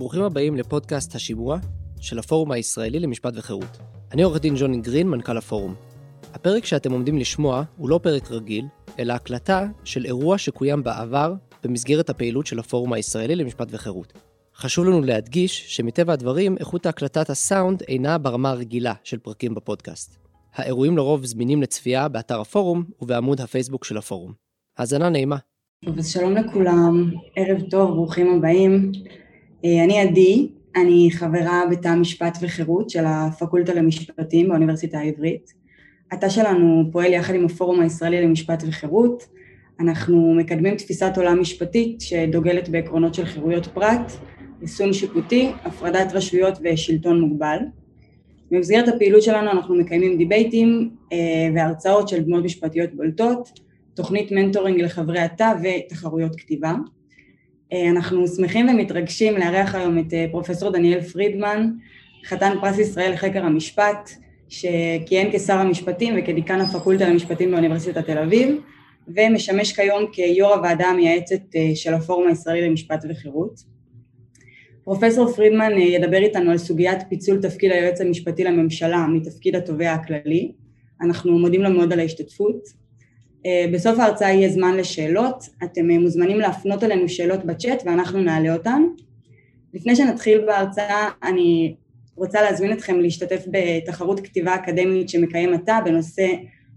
ברוכים הבאים לפודקאסט השימוע של הפורום הישראלי למשפט וחירות. אני עורך דין ג'וני גרין, מנכ"ל הפורום. הפרק שאתם עומדים לשמוע הוא לא פרק רגיל, אלא הקלטה של אירוע שקוים בעבר במסגרת הפעילות של הפורום הישראלי למשפט וחירות. חשוב לנו להדגיש שמטבע הדברים, איכות הקלטת הסאונד אינה ברמה הרגילה של פרקים בפודקאסט. האירועים לרוב זמינים לצפייה באתר הפורום ובעמוד הפייסבוק של הפורום. האזנה נעימה. טוב, אז שלום לכולם, ערב טוב, ברוכים הבאים. אה, אני עדי, אני חברה בתא משפט וחירות של הפקולטה למשפטים באוניברסיטה העברית. התא שלנו פועל יחד עם הפורום הישראלי למשפט וחירות. אנחנו מקדמים תפיסת עולם משפטית שדוגלת בעקרונות של חירויות פרט, יישום שיפוטי, הפרדת רשויות ושלטון מוגבל. במסגרת הפעילות שלנו אנחנו מקיימים דיבייטים אה, והרצאות של דמויות משפטיות בולטות, תוכנית מנטורינג לחברי התא ותחרויות כתיבה. אה, אנחנו שמחים ומתרגשים לארח היום את אה, פרופסור דניאל פרידמן, חתן פרס ישראל לחקר המשפט, שכיהן כשר המשפטים וכדיקן הפקולטה למשפטים באוניברסיטת תל אביב, ומשמש כיום כיו"ר הוועדה המייעצת של הפורום הישראלי למשפט וחירות. פרופסור פרידמן ידבר איתנו על סוגיית פיצול תפקיד היועץ המשפטי לממשלה מתפקיד התובע הכללי. אנחנו מודים לו מאוד על ההשתתפות. אה, בסוף ההרצאה יהיה זמן לשאלות, אתם אה, מוזמנים להפנות אלינו שאלות בצ'אט ואנחנו נעלה אותן. לפני שנתחיל בהרצאה אני רוצה להזמין אתכם להשתתף בתחרות כתיבה אקדמית שמקיים עתה בנושא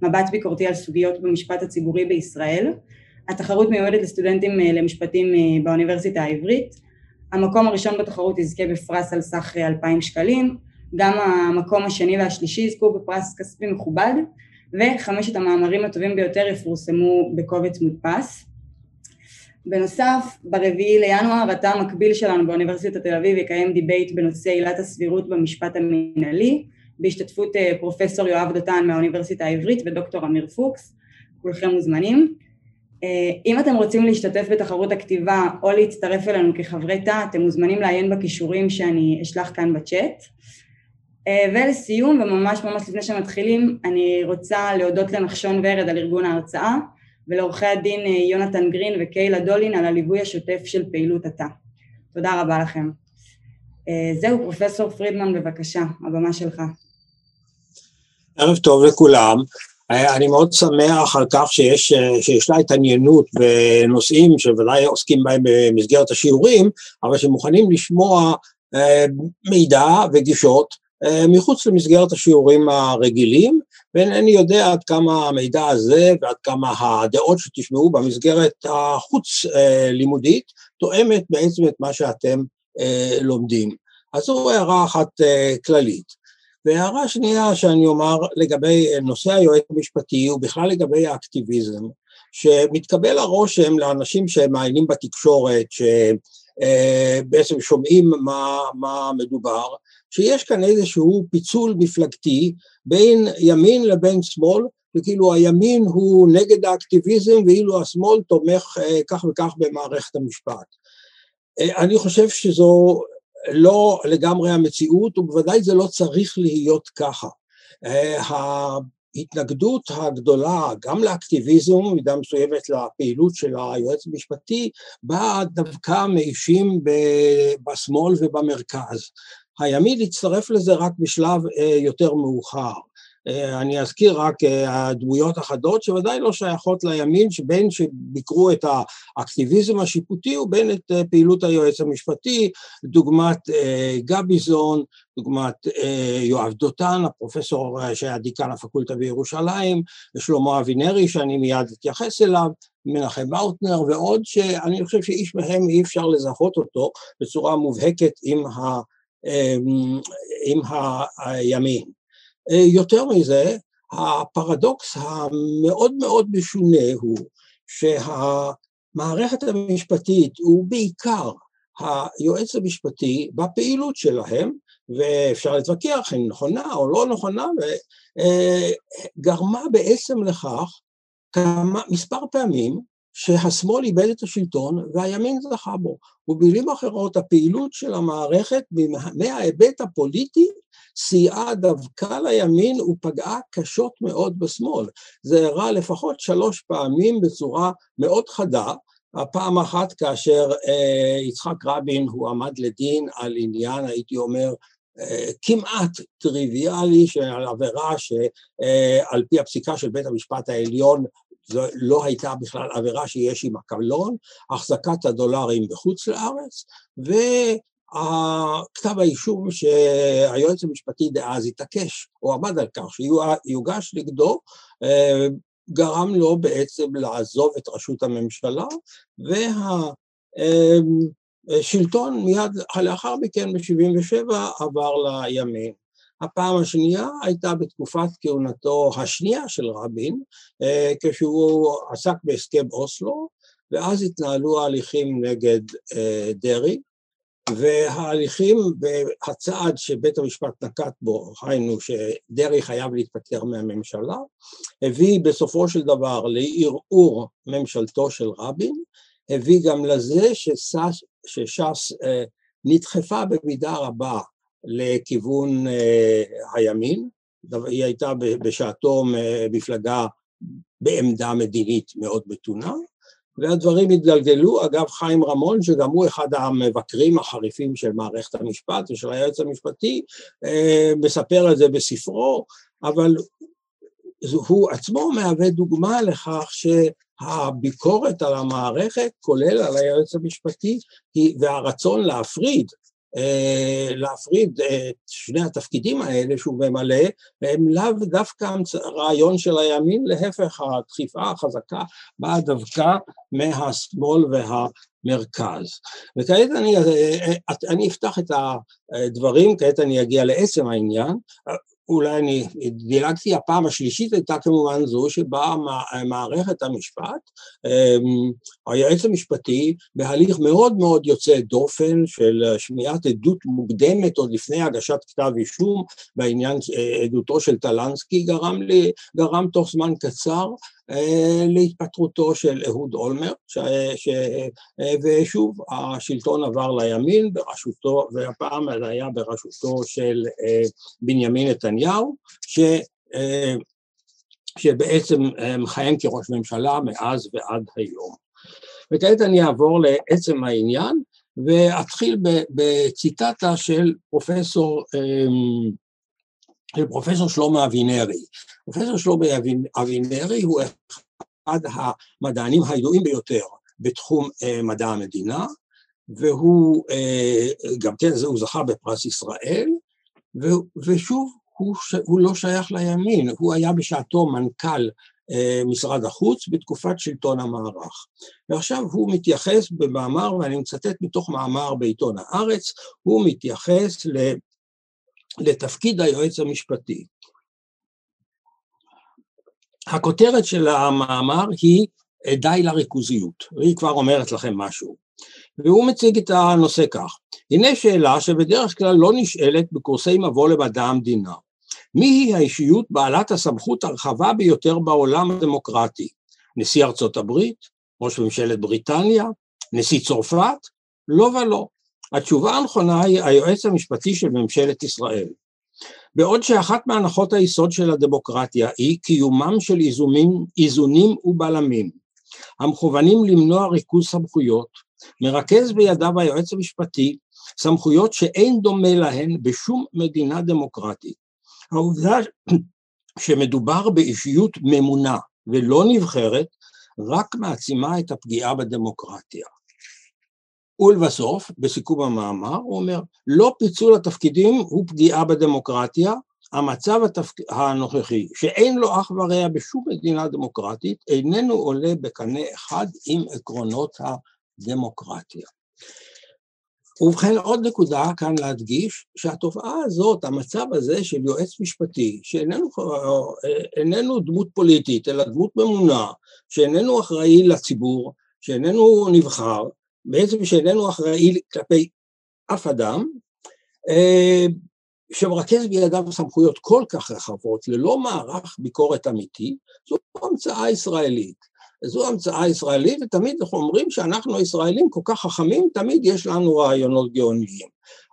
מבט ביקורתי על סוגיות במשפט הציבורי בישראל. התחרות מיועדת לסטודנטים אה, למשפטים באוניברסיטה העברית. המקום הראשון בתחרות יזכה בפרס על סך 2,000 שקלים, גם המקום השני והשלישי יזכו בפרס כספי מכובד, וחמשת המאמרים הטובים ביותר יפורסמו בקובץ מודפס. בנוסף, ברביעי לינואר התא המקביל שלנו באוניברסיטת תל אביב יקיים דיבייט בנושא עילת הסבירות במשפט המנהלי, בהשתתפות אה, פרופסור יואב דותן מהאוניברסיטה העברית ודוקטור אמיר פוקס, כולכם מוזמנים. אה, אם אתם רוצים להשתתף בתחרות הכתיבה או להצטרף אלינו כחברי תא, אתם מוזמנים לעיין בקישורים שאני אשלח כאן בצ'אט. אה, ולסיום, וממש ממש לפני שמתחילים, אני רוצה להודות לנחשון ורד על ארגון ההרצאה, ולעורכי הדין אה, יונתן גרין וקיילה דולין על הליווי השוטף של פעילות התא. תודה רבה לכם. זהו, פרופסור פרידמן, בבקשה, הבמה שלך. ערב טוב לכולם. אני מאוד שמח על כך שיש, שיש לה התעניינות בנושאים שוודאי עוסקים בהם במסגרת השיעורים, אבל שמוכנים לשמוע אה, מידע וגישות אה, מחוץ למסגרת השיעורים הרגילים, ואינני יודע עד כמה המידע הזה ועד כמה הדעות שתשמעו במסגרת החוץ-לימודית תואמת בעצם את מה שאתם אה, לומדים. אז זו הערה אחת כללית. והערה שנייה שאני אומר לגבי נושא היועץ המשפטי ובכלל לגבי האקטיביזם, שמתקבל הרושם לאנשים שמעיינים בתקשורת, שבעצם שומעים מה, מה מדובר, שיש כאן איזשהו פיצול מפלגתי בין ימין לבין שמאל, וכאילו הימין הוא נגד האקטיביזם ואילו השמאל תומך אה, כך וכך במערכת המשפט. אה, אני חושב שזו לא לגמרי המציאות, ובוודאי זה לא צריך להיות ככה. אה, ההתנגדות הגדולה גם לאקטיביזם, במידה מסוימת לפעילות של היועץ המשפטי, באה דווקא מאישים בשמאל ובמרכז. הימין הצטרף לזה רק בשלב אה, יותר מאוחר. אה, אני אזכיר רק אה, הדמויות החדות שוודאי לא שייכות לימין, שבין שביקרו את האקטיביזם השיפוטי ובין את אה, פעילות היועץ המשפטי, דוגמת גביזון, דוגמת יואב דותן, הפרופסור שהיה דיקן הפקולטה בירושלים, ושלמה אבינרי שאני מיד אתייחס אליו, מנחם מאוטנר ועוד, שאני חושב שאיש מהם אי אפשר לזהות אותו בצורה מובהקת עם, ה, עם הימין. אה, יותר מזה, הפרדוקס המאוד מאוד משונה הוא שהמערכת המשפטית ובעיקר היועץ המשפטי בפעילות שלהם, ואפשר להתווכח אם נכונה או לא נכונה, וגרמה בעצם לכך כמה, מספר פעמים שהשמאל איבד את השלטון והימין זכה בו. ובמילים אחרות, הפעילות של המערכת מההיבט הפוליטי סייעה דווקא לימין ופגעה קשות מאוד בשמאל. זה הראה לפחות שלוש פעמים בצורה מאוד חדה, הפעם אחת כאשר אה, יצחק רבין הועמד לדין על עניין, הייתי אומר, אה, כמעט טריוויאלי של עבירה שעל פי הפסיקה של בית המשפט העליון זו לא הייתה בכלל עבירה שיש עם הקלון, החזקת הדולרים בחוץ לארץ, וכתב האישום שהיועץ המשפטי דאז התעקש, או עמד על כך שיוגש נגדו, גרם לו בעצם לעזוב את ראשות הממשלה, והשלטון מיד לאחר מכן ב-77' עבר לימין. הפעם השנייה הייתה בתקופת כהונתו השנייה של רבין, כשהוא עסק בהסכם אוסלו, ואז התנהלו ההליכים נגד דרעי, וההליכים והצעד שבית המשפט נקט בו, היינו שדרעי חייב להתפטר מהממשלה, הביא בסופו של דבר לערעור ממשלתו של רבין, הביא גם לזה שש"ס, שש"ס נדחפה במידה רבה לכיוון הימין, היא הייתה בשעתו מפלגה בעמדה מדינית מאוד מתונה, והדברים התגלגלו, אגב חיים רמון שגם הוא אחד המבקרים החריפים של מערכת המשפט ושל היועץ המשפטי, מספר את זה בספרו, אבל הוא עצמו מהווה דוגמה לכך שהביקורת על המערכת, כולל על היועץ המשפטי, והרצון להפריד להפריד את שני התפקידים האלה שהוא ממלא, והם לאו דווקא רעיון של הימין, להפך הדחיפה החזקה באה דווקא מהשמאל והמרכז. וכעת אני, אני אפתח את הדברים, כעת אני אגיע לעצם העניין, אולי אני דילגתי, הפעם השלישית הייתה כמובן זו שבה מערכת המשפט, היועץ המשפטי בהליך מאוד מאוד יוצא דופן של שמיעת עדות מוקדמת עוד לפני הגשת כתב אישום בעניין עדותו של טלנסקי גרם, לי, גרם תוך זמן קצר להתפטרותו של אהוד אולמרט, ושוב השלטון עבר לימין בראשותו, והפעם זה היה בראשותו של בנימין נתניהו, ש... שבעצם מכהן כראש ממשלה מאז ועד היום. וכעת אני אעבור לעצם העניין, ואתחיל בציטטה של פרופסור פרופסור שלמה אבינרי. פרופסור שלמה אבינרי הוא אחד המדענים הידועים ביותר בתחום מדע המדינה, והוא גם כן, הוא זכה בפרס ישראל, ושוב, הוא, הוא לא שייך לימין, הוא היה בשעתו מנכ"ל משרד החוץ בתקופת שלטון המערך. ועכשיו הוא מתייחס במאמר, ואני מצטט מתוך מאמר בעיתון הארץ, הוא מתייחס ל... לתפקיד היועץ המשפטי. הכותרת של המאמר היא די לריכוזיות, והיא כבר אומרת לכם משהו. והוא מציג את הנושא כך, הנה שאלה שבדרך כלל לא נשאלת בקורסי מבוא למדע המדינה. מי היא האישיות בעלת הסמכות הרחבה ביותר בעולם הדמוקרטי? נשיא ארצות הברית? ראש ממשלת בריטניה? נשיא צרפת? לא ולא. התשובה הנכונה היא היועץ המשפטי של ממשלת ישראל. בעוד שאחת מהנחות היסוד של הדמוקרטיה היא קיומם של איזונים, איזונים ובלמים המכוונים למנוע ריכוז סמכויות, מרכז בידיו היועץ המשפטי סמכויות שאין דומה להן בשום מדינה דמוקרטית. העובדה שמדובר באישיות ממונה ולא נבחרת רק מעצימה את הפגיעה בדמוקרטיה. ולבסוף, בסיכום המאמר, הוא אומר, לא פיצול התפקידים הוא פגיעה בדמוקרטיה, המצב התפק... הנוכחי, שאין לו אח ורע בשום מדינה דמוקרטית, איננו עולה בקנה אחד עם עקרונות הדמוקרטיה. ובכן עוד נקודה כאן להדגיש שהתופעה הזאת, המצב הזה של יועץ משפטי, שאיננו דמות פוליטית אלא דמות ממונה, שאיננו אחראי לציבור, שאיננו נבחר, בעצם שאיננו אחראי כלפי אף אדם, שמרכז בידיו סמכויות כל כך רחבות ללא מערך ביקורת אמיתי, זו המצאה ישראלית. זו המצאה ישראלית, ותמיד אנחנו אומרים שאנחנו הישראלים כל כך חכמים, תמיד יש לנו רעיונות גאוניים.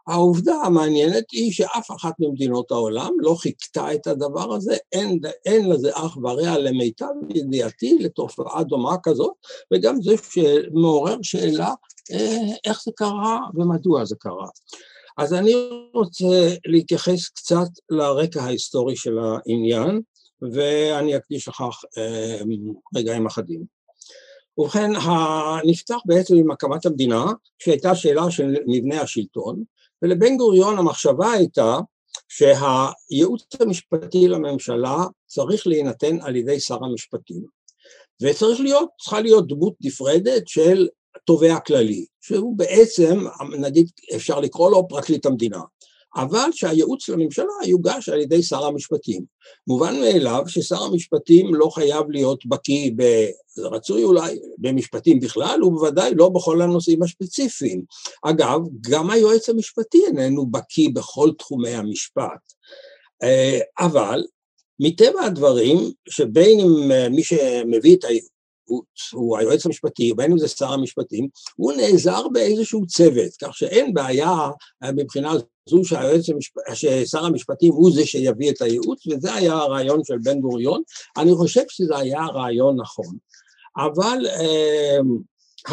העובדה המעניינת היא שאף אחת ממדינות העולם לא חיכתה את הדבר הזה, אין, אין לזה אח ורע למיטב ידיעתי לתופעה דומה כזאת, וגם זה שמעורר שאלה אה, איך זה קרה ומדוע זה קרה. אז אני רוצה להתייחס קצת לרקע ההיסטורי של העניין, ואני אקדיש לכך אה, רגעים אחדים. ובכן, נפתח בעצם עם הקמת המדינה, שהייתה שאלה של מבנה השלטון, ולבן גוריון המחשבה הייתה שהייעוץ המשפטי לממשלה צריך להינתן על ידי שר המשפטים. וצריך להיות, להיות דמות נפרדת של תובע כללי, שהוא בעצם, נגיד, אפשר לקרוא לו פרקליט המדינה. אבל שהייעוץ לממשלה יוגש על ידי שר המשפטים. מובן מאליו ששר המשפטים לא חייב להיות בקיא, ב... רצוי אולי, במשפטים בכלל, ובוודאי לא בכל הנושאים הספציפיים. אגב, גם היועץ המשפטי איננו בקיא בכל תחומי המשפט. אה, אבל מטבע הדברים, שבין אם אה, מי שמביא את הוא היועץ המשפטי, בין אם זה שר המשפטים, הוא נעזר באיזשהו צוות, כך שאין בעיה אה, מבחינה זו שהיועץ המשפ... ששר המשפטים הוא זה שיביא את הייעוץ, וזה היה הרעיון של בן גוריון. אני חושב שזה היה רעיון נכון. אבל אה,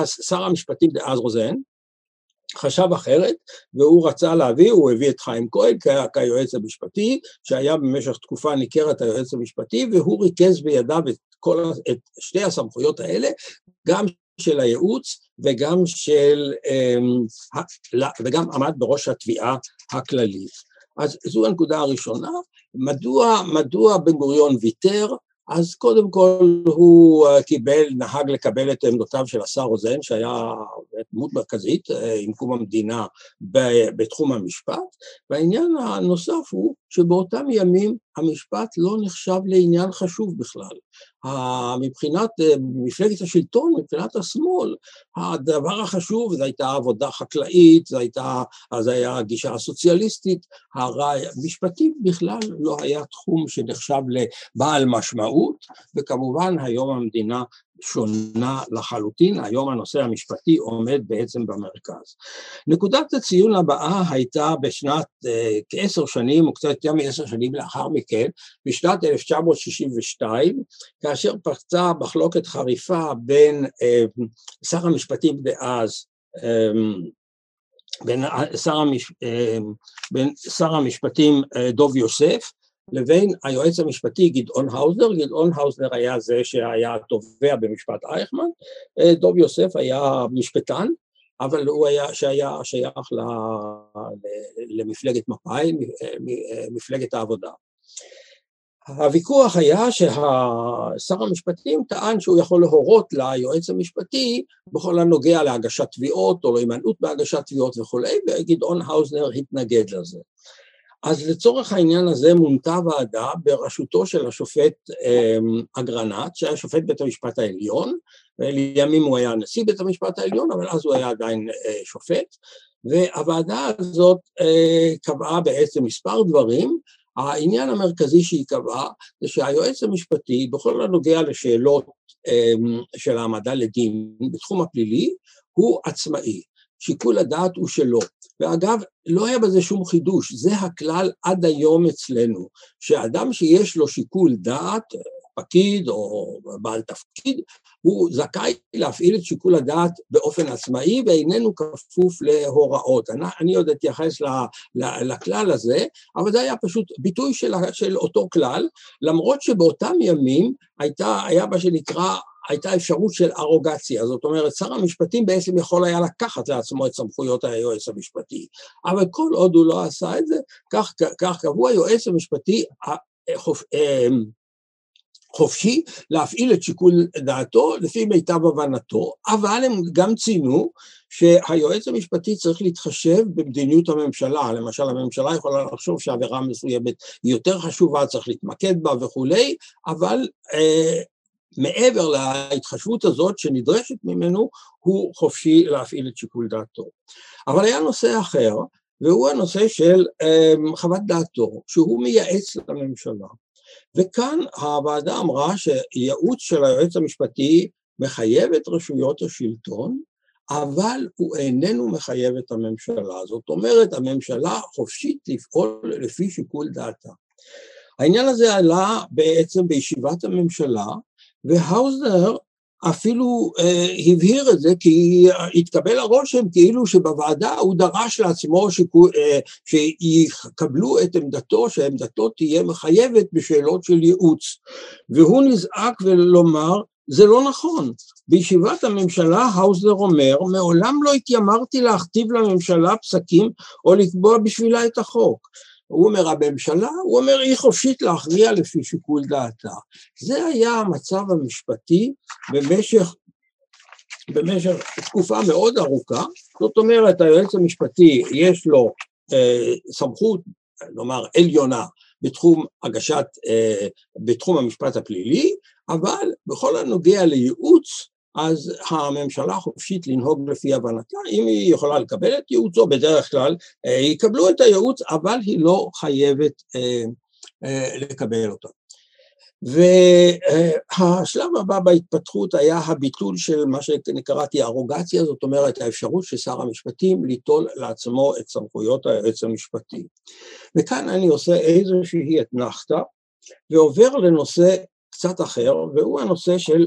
שר המשפטים דאז רוזן, חשב אחרת, והוא רצה להביא, הוא הביא את חיים כהן כיועץ המשפטי, שהיה במשך תקופה ניכרת היועץ המשפטי, והוא ריכז בידיו את, כל, את שתי הסמכויות האלה, גם של הייעוץ וגם של, אמ, וגם עמד בראש התביעה הכללית. אז זו הנקודה הראשונה. מדוע, מדוע בן גוריון ויתר? אז קודם כל הוא אה, קיבל, נהג לקבל את עמדותיו של השר רוזן, שהיה דמות מרכזית אה, עם קום המדינה בתחום המשפט, והעניין הנוסף הוא שבאותם ימים המשפט לא נחשב לעניין חשוב בכלל. מבחינת אה, מפלגת השלטון, מבחינת השמאל, הדבר החשוב זה הייתה עבודה חקלאית, זה הייתה, זה היה הגישה הסוציאליסטית, המשפטי בכלל לא היה תחום שנחשב לבעל משמעות, וכמובן היום המדינה שונה לחלוטין, היום הנושא המשפטי עומד בעצם במרכז. נקודת הציון הבאה הייתה בשנת אה, כעשר שנים, או קצת יותר מעשר שנים לאחר מכן, בשנת 1962, כאשר פרצה מחלוקת חריפה בין אה, שר המשפטים דאז, אה, בין שר, המש... בין שר המשפטים דוב יוסף לבין היועץ המשפטי גדעון האוזנר, גדעון האוזנר היה זה שהיה תובע במשפט אייכמן, אה, דוב יוסף היה משפטן, אבל הוא היה, שהיה שייך ל, למפלגת מפא"י, מפלגת העבודה. הוויכוח היה ששר המשפטים טען שהוא יכול להורות ליועץ המשפטי בכל הנוגע להגשת תביעות או להימנעות בהגשת תביעות וכולי, וגדעון האוזנר התנגד לזה. אז לצורך העניין הזה מונתה ועדה בראשותו של השופט אמ, אגרנט, שהיה שופט בית המשפט העליון, לימים הוא היה נשיא בית המשפט העליון, אבל אז הוא היה עדיין אה, שופט, והוועדה הזאת אה, קבעה בעצם מספר דברים, העניין המרכזי שהיא קבעה זה שהיועץ המשפטי, בכל הנוגע לשאלות אמ, של העמדה לדין בתחום הפלילי, הוא עצמאי. שיקול הדעת הוא שלו. ואגב, לא היה בזה שום חידוש, זה הכלל עד היום אצלנו, שאדם שיש לו שיקול דעת, פקיד או בעל תפקיד, הוא זכאי להפעיל את שיקול הדעת באופן עצמאי ואיננו כפוף להוראות. אני, אני עוד אתייחס לכלל הזה, אבל זה היה פשוט ביטוי של, של אותו כלל, למרות שבאותם ימים הייתה, היה מה שנקרא הייתה אפשרות של ארוגציה, זאת אומרת, שר המשפטים בעצם יכול היה לקחת לעצמו את סמכויות היועץ המשפטי, אבל כל עוד הוא לא עשה את זה, כך, כך קבוע היועץ המשפטי החופ, אמ, חופשי להפעיל את שיקול דעתו לפי מיטב הבנתו, אבל הם גם ציינו שהיועץ המשפטי צריך להתחשב במדיניות הממשלה, למשל הממשלה יכולה לחשוב שעבירה מסוימת היא יותר חשובה, צריך להתמקד בה וכולי, אבל אה, מעבר להתחשבות הזאת שנדרשת ממנו, הוא חופשי להפעיל את שיקול דעתו. אבל היה נושא אחר, והוא הנושא של um, חוות דעתו, שהוא מייעץ לממשלה. וכאן הוועדה אמרה שייעוץ של היועץ המשפטי מחייב את רשויות השלטון, אבל הוא איננו מחייב את הממשלה. זאת אומרת, הממשלה חופשית לפעול לפי שיקול דעתה. העניין הזה עלה בעצם בישיבת הממשלה, והאוזנר אפילו אה, הבהיר את זה כי התקבל הרושם כאילו שבוועדה הוא דרש לעצמו שיקו, אה, שיקבלו את עמדתו, שעמדתו תהיה מחייבת בשאלות של ייעוץ. והוא נזעק ולומר, זה לא נכון. בישיבת הממשלה האוזלר אומר, מעולם לא התיימרתי להכתיב לממשלה פסקים או לקבוע בשבילה את החוק. הוא אומר הממשלה, הוא אומר היא חופשית להכריע לפי שיקול דעתה. זה היה המצב המשפטי במשך, במשך תקופה מאוד ארוכה, זאת אומרת היועץ המשפטי יש לו אה, סמכות, נאמר עליונה, בתחום הגשת, אה, בתחום המשפט הפלילי, אבל בכל הנוגע לייעוץ אז הממשלה חופשית לנהוג לפי הבנתה, אם היא יכולה לקבל את ייעוצו, בדרך כלל אה, יקבלו את הייעוץ, אבל היא לא חייבת אה, אה, לקבל אותו. והשלב הבא בהתפתחות היה הביטול של מה שקראתי ארוגציה, זאת אומרת האפשרות של שר המשפטים ליטול לעצמו את סמכויות היועץ המשפטי. וכאן אני עושה איזושהי אתנחתא ועובר לנושא קצת אחר, והוא הנושא של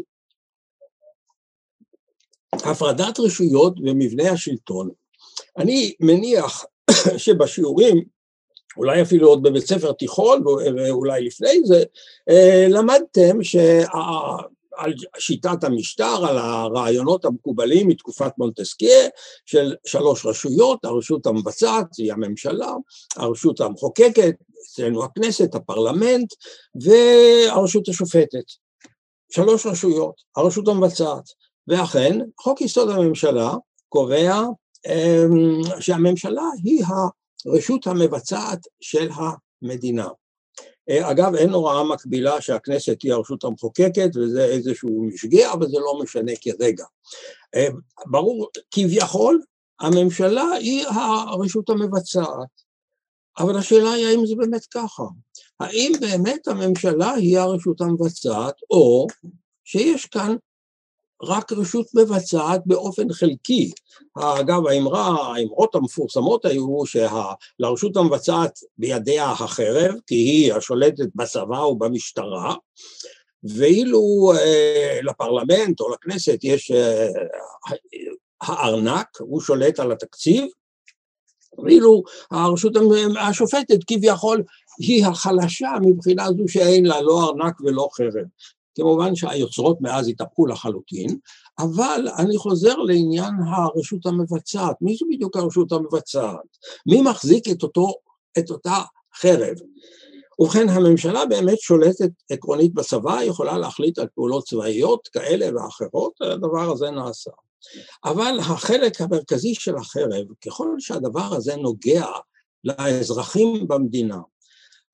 הפרדת רשויות ומבנה השלטון. אני מניח שבשיעורים, אולי אפילו עוד בבית ספר תיכון ואולי לפני זה, אה, למדתם שעל שיטת המשטר, על הרעיונות המקובלים מתקופת מונטסקיה של שלוש רשויות, הרשות המבצעת, היא הממשלה, הרשות המחוקקת, אצלנו הכנסת, הפרלמנט, והרשות השופטת. שלוש רשויות, הרשות המבצעת. ואכן, חוק יסוד הממשלה קובע אמ, שהממשלה היא הרשות המבצעת של המדינה. אה, אגב, אין הוראה מקבילה שהכנסת היא הרשות המחוקקת, וזה איזשהו משגה, אבל זה לא משנה כרגע. אה, ברור, כביכול, הממשלה היא הרשות המבצעת, אבל השאלה היא האם זה באמת ככה. האם באמת הממשלה היא הרשות המבצעת, או שיש כאן רק רשות מבצעת באופן חלקי. אגב, האמרה, האמרות המפורסמות היו שלרשות המבצעת בידיה החרב, כי היא השולטת בצבא ובמשטרה, ואילו אה, לפרלמנט או לכנסת יש אה, הארנק, הוא שולט על התקציב, ואילו הרשות השופטת כביכול היא החלשה מבחינה זו שאין לה לא ארנק ולא חרב. כמובן שהיוצרות מאז התהפכו לחלוטין, אבל אני חוזר לעניין הרשות המבצעת. מי זו בדיוק הרשות המבצעת? מי מחזיק את, אותו, את אותה חרב? ובכן, הממשלה באמת שולטת עקרונית בצבא, יכולה להחליט על פעולות צבאיות כאלה ואחרות, הדבר הזה נעשה. אבל החלק המרכזי של החרב, ככל שהדבר הזה נוגע לאזרחים במדינה,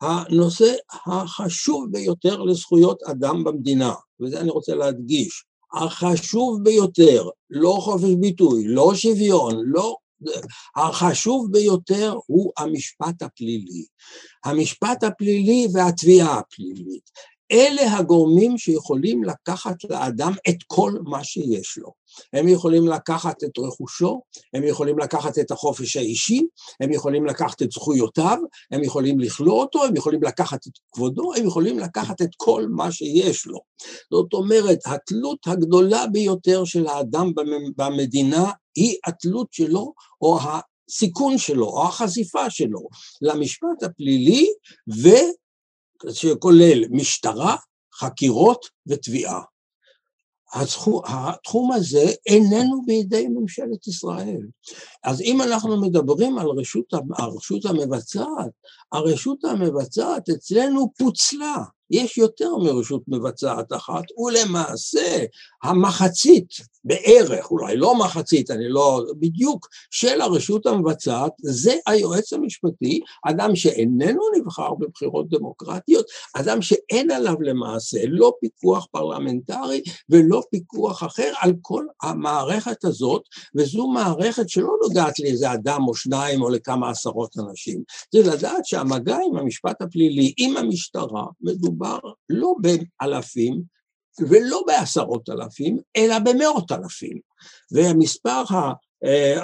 הנושא החשוב ביותר לזכויות אדם במדינה, וזה אני רוצה להדגיש, החשוב ביותר, לא חופש ביטוי, לא שוויון, לא... החשוב ביותר הוא המשפט הפלילי. המשפט הפלילי והתביעה הפלילית. אלה הגורמים שיכולים לקחת לאדם את כל מה שיש לו. הם יכולים לקחת את רכושו, הם יכולים לקחת את החופש האישי, הם יכולים לקחת את זכויותיו, הם יכולים לכלוא אותו, הם יכולים לקחת את כבודו, הם יכולים לקחת את כל מה שיש לו. זאת אומרת, התלות הגדולה ביותר של האדם במדינה היא התלות שלו, או הסיכון שלו, או החשיפה שלו למשפט הפלילי, ו... שכולל משטרה, חקירות ותביעה. התחום, הזה איננו בידי ממשלת ישראל. אז אם אנחנו מדברים על רשות, הרשות המבצעת, הרשות המבצעת אצלנו פוצלה. יש יותר מרשות מבצעת אחת, ולמעשה המחצית בערך, אולי לא מחצית, אני לא, בדיוק, של הרשות המבצעת, זה היועץ המשפטי, אדם שאיננו נבחר בבחירות דמוקרטיות, אדם שאין עליו למעשה לא פיקוח פרלמנטרי ולא פיקוח אחר על כל המערכת הזאת, וזו מערכת שלא נוגעת לאיזה אדם או שניים או לכמה עשרות אנשים, זה לדעת שהמגע עם המשפט הפלילי, עם המשטרה, מדובר לא באלפים, ולא בעשרות אלפים, אלא במאות אלפים. ומספר אה,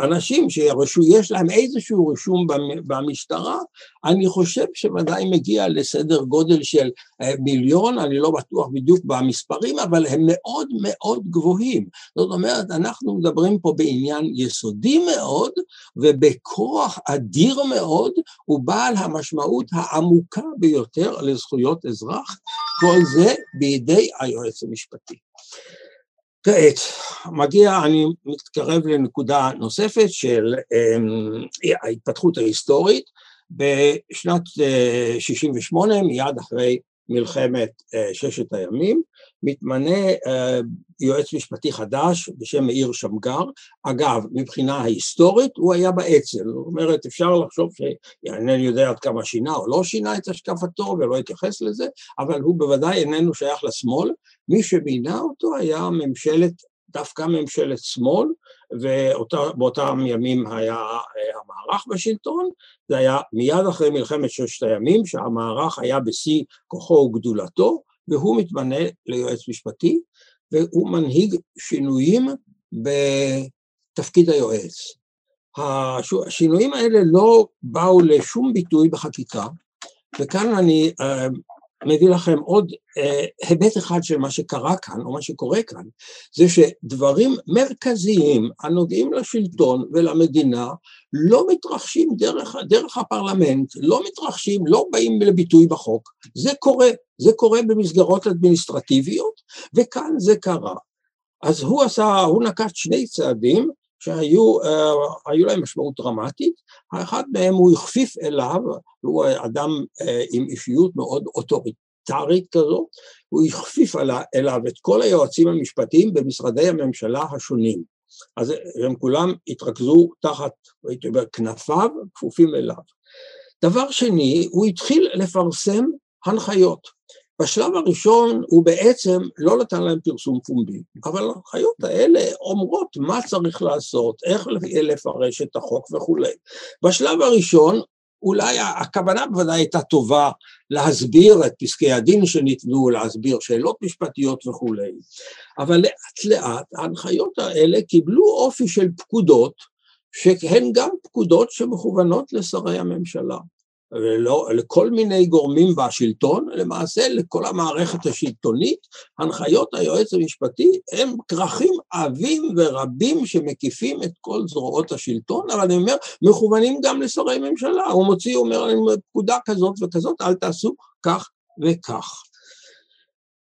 אנשים שיש להם איזשהו רישום במשטרה, אני חושב שוודאי מגיע לסדר גודל של אה, מיליון, אני לא בטוח בדיוק במספרים, אבל הם מאוד מאוד גבוהים. זאת אומרת, אנחנו מדברים פה בעניין יסודי מאוד, ובכוח אדיר מאוד, הוא בעל המשמעות העמוקה ביותר לזכויות אזרח, כל זה בידי היועץ המשפטי. כעת, מגיע, אני מתקרב לנקודה נוספת של אמ, ההתפתחות ההיסטורית. בשנת 68, אה, מיד אחרי מלחמת אה, ששת הימים, מתמנה אה, יועץ משפטי חדש בשם מאיר שמגר. אגב, מבחינה ההיסטורית הוא היה באצ"ל, זאת אומרת אפשר לחשוב שאינני יודע עד כמה שינה או לא שינה את השקפתו ולא התייחס לזה, אבל הוא בוודאי איננו שייך לשמאל. מי שמינה אותו היה ממשלת, דווקא ממשלת שמאל, ובאותם ימים היה אה, המערך בשלטון, זה היה מיד אחרי מלחמת ששת הימים, שהמערך היה בשיא כוחו וגדולתו, והוא מתמנה ליועץ משפטי, והוא מנהיג שינויים בתפקיד היועץ. השינויים האלה לא באו לשום ביטוי בחקיקה, וכאן אני אה, מביא לכם עוד אה, היבט אחד של מה שקרה כאן, או מה שקורה כאן, זה שדברים מרכזיים הנוגעים לשלטון ולמדינה לא מתרחשים דרך, דרך הפרלמנט, לא מתרחשים, לא באים לביטוי בחוק, זה קורה, זה קורה במסגרות אדמיניסטרטיביות, וכאן זה קרה. אז הוא עשה, הוא נקט שני צעדים שהיו uh, להם משמעות דרמטית, האחד מהם הוא הכפיף אליו, הוא אדם uh, עם אישיות מאוד אוטוריטרית כזו, הוא הכפיף אליו את כל היועצים המשפטיים במשרדי הממשלה השונים. אז הם כולם התרכזו תחת, הייתי אומר, כנפיו, כפופים אליו. דבר שני, הוא התחיל לפרסם הנחיות. בשלב הראשון הוא בעצם לא נתן להם פרסום פומבי, אבל ההנחיות האלה אומרות מה צריך לעשות, איך לפרש את החוק וכולי. בשלב הראשון אולי הכוונה בוודאי הייתה טובה להסביר את פסקי הדין שניתנו, להסביר שאלות משפטיות וכולי, אבל לאט לאט ההנחיות האלה קיבלו אופי של פקודות שהן גם פקודות שמכוונות לשרי הממשלה. ולא, לכל מיני גורמים בשלטון, למעשה לכל המערכת השלטונית, הנחיות היועץ המשפטי הם כרכים עבים ורבים שמקיפים את כל זרועות השלטון, אבל אני אומר, מכוונים גם לשרי ממשלה, הוא מוציא, הוא אומר, פקודה כזאת וכזאת, אל תעשו כך וכך.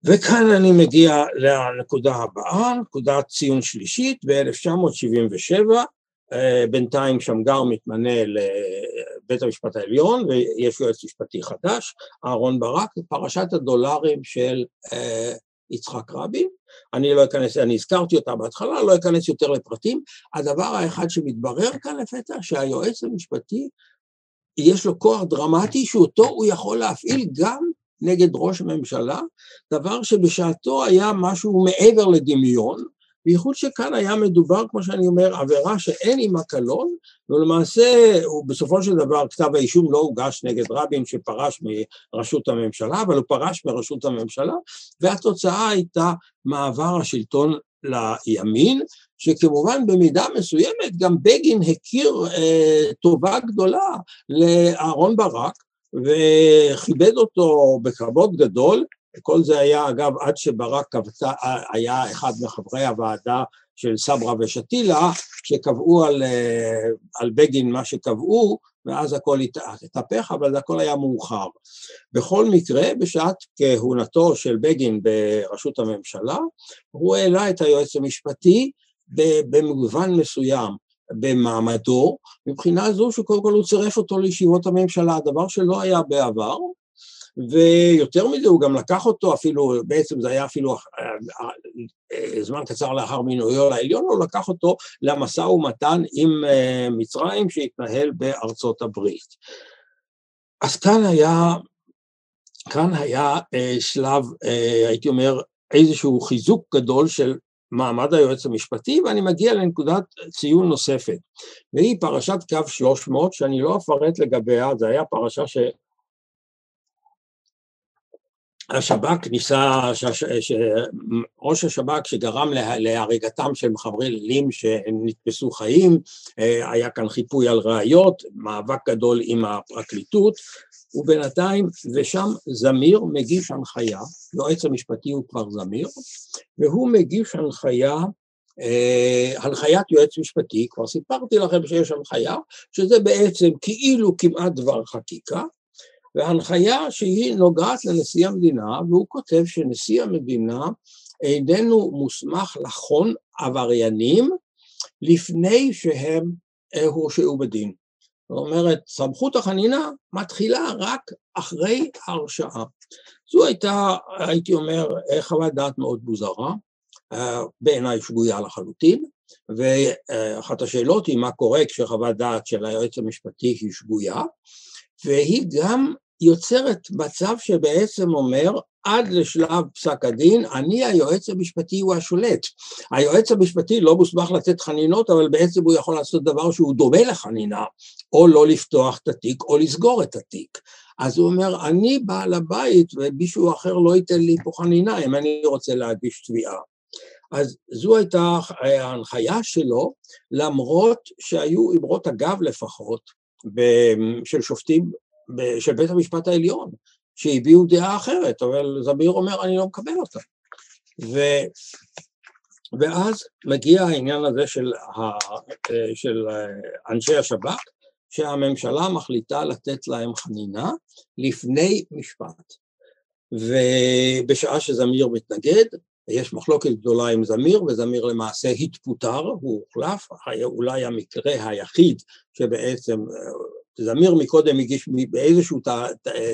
וכאן אני מגיע לנקודה הבאה, נקודת ציון שלישית, ב-1977 אה, בינתיים שמגר מתמנה לבית המשפט העליון ויש יועץ משפטי חדש, אהרון ברק, פרשת הדולרים של אה, יצחק רבין. אני לא אכנס, אני הזכרתי אותה בהתחלה, לא אכנס יותר לפרטים. הדבר האחד שמתברר כאן לפתע, שהיועץ המשפטי, יש לו כוח דרמטי שאותו הוא יכול להפעיל גם נגד ראש הממשלה, דבר שבשעתו היה משהו מעבר לדמיון, בייחוד שכאן היה מדובר, כמו שאני אומר, עבירה שאין עימה קלון, ולמעשה, בסופו של דבר כתב האישום לא הוגש נגד רבין שפרש מראשות הממשלה, אבל הוא פרש מראשות הממשלה, והתוצאה הייתה מעבר השלטון לימין, שכמובן במידה מסוימת גם בגין הכיר אה, טובה גדולה לאהרון ברק, וכיבד אותו בכבוד גדול, כל זה היה, אגב, עד שברק קבצה, היה אחד מחברי הוועדה של סברה ושתילה, שקבעו על, על בגין מה שקבעו, ואז הכל התהפך, אבל זה הכל היה מאוחר. בכל מקרה, בשעת כהונתו של בגין בראשות הממשלה, הוא העלה את היועץ המשפטי במגוון מסוים במעמדו, מבחינה זו שקודם כל הוא צירף אותו לישיבות הממשלה, דבר שלא היה בעבר, ויותר מזה הוא גם לקח אותו אפילו, בעצם זה היה אפילו אה, אה, זמן קצר לאחר מינויו לעליון, הוא לקח אותו למשא ומתן עם אה, מצרים שהתנהל בארצות הברית. אז כאן היה, כאן היה שלב, הייתי אומר, איזשהו חיזוק גדול של מעמד היועץ המשפטי, ואני מגיע לנקודת ציון נוספת, והיא פרשת קו 300, שאני לא אפרט לגביה, זו הייתה פרשה ש... השב"כ ניסה, שראש השב"כ שגרם להריגתם של מחברי לילים שנתפסו חיים, היה כאן חיפוי על ראיות, מאבק גדול עם הפרקליטות, ובינתיים, ושם זמיר מגיש הנחיה, יועץ המשפטי הוא כבר זמיר, והוא מגיש הנחיה, הנחיית יועץ משפטי, כבר סיפרתי לכם שיש הנחיה, שזה בעצם כאילו כמעט דבר חקיקה, והנחיה שהיא נוגעת לנשיא המדינה, והוא כותב שנשיא המדינה איננו מוסמך לחון עבריינים לפני שהם הורשעו בדין. זאת אומרת, סמכות החנינה מתחילה רק אחרי ההרשעה. זו הייתה, הייתי אומר, חוות דעת מאוד מוזרה, בעיניי שגויה לחלוטין, ואחת השאלות היא מה קורה כשחוות דעת של היועץ המשפטי היא שגויה, והיא גם יוצרת מצב שבעצם אומר עד לשלב פסק הדין, אני היועץ המשפטי הוא השולט. היועץ המשפטי לא מוסמך לתת חנינות, אבל בעצם הוא יכול לעשות דבר שהוא דומה לחנינה, או לא לפתוח את התיק, או לסגור את התיק. אז הוא אומר, אני בעל הבית ומישהו אחר לא ייתן לי פה חנינה אם אני רוצה להגיש תביעה. אז זו הייתה ההנחיה שלו, למרות שהיו אמרות אגב לפחות, של שופטים של בית המשפט העליון, שהביעו דעה אחרת, אבל זמיר אומר, אני לא מקבל אותה. ו... ואז מגיע העניין הזה של, ה... של אנשי השב"כ, שהממשלה מחליטה לתת להם חנינה לפני משפט. ובשעה שזמיר מתנגד, יש מחלוקת גדולה עם זמיר, וזמיר למעשה התפוטר, הוא הוחלף, אולי המקרה היחיד שבעצם זמיר מקודם הגיש, באיזשהו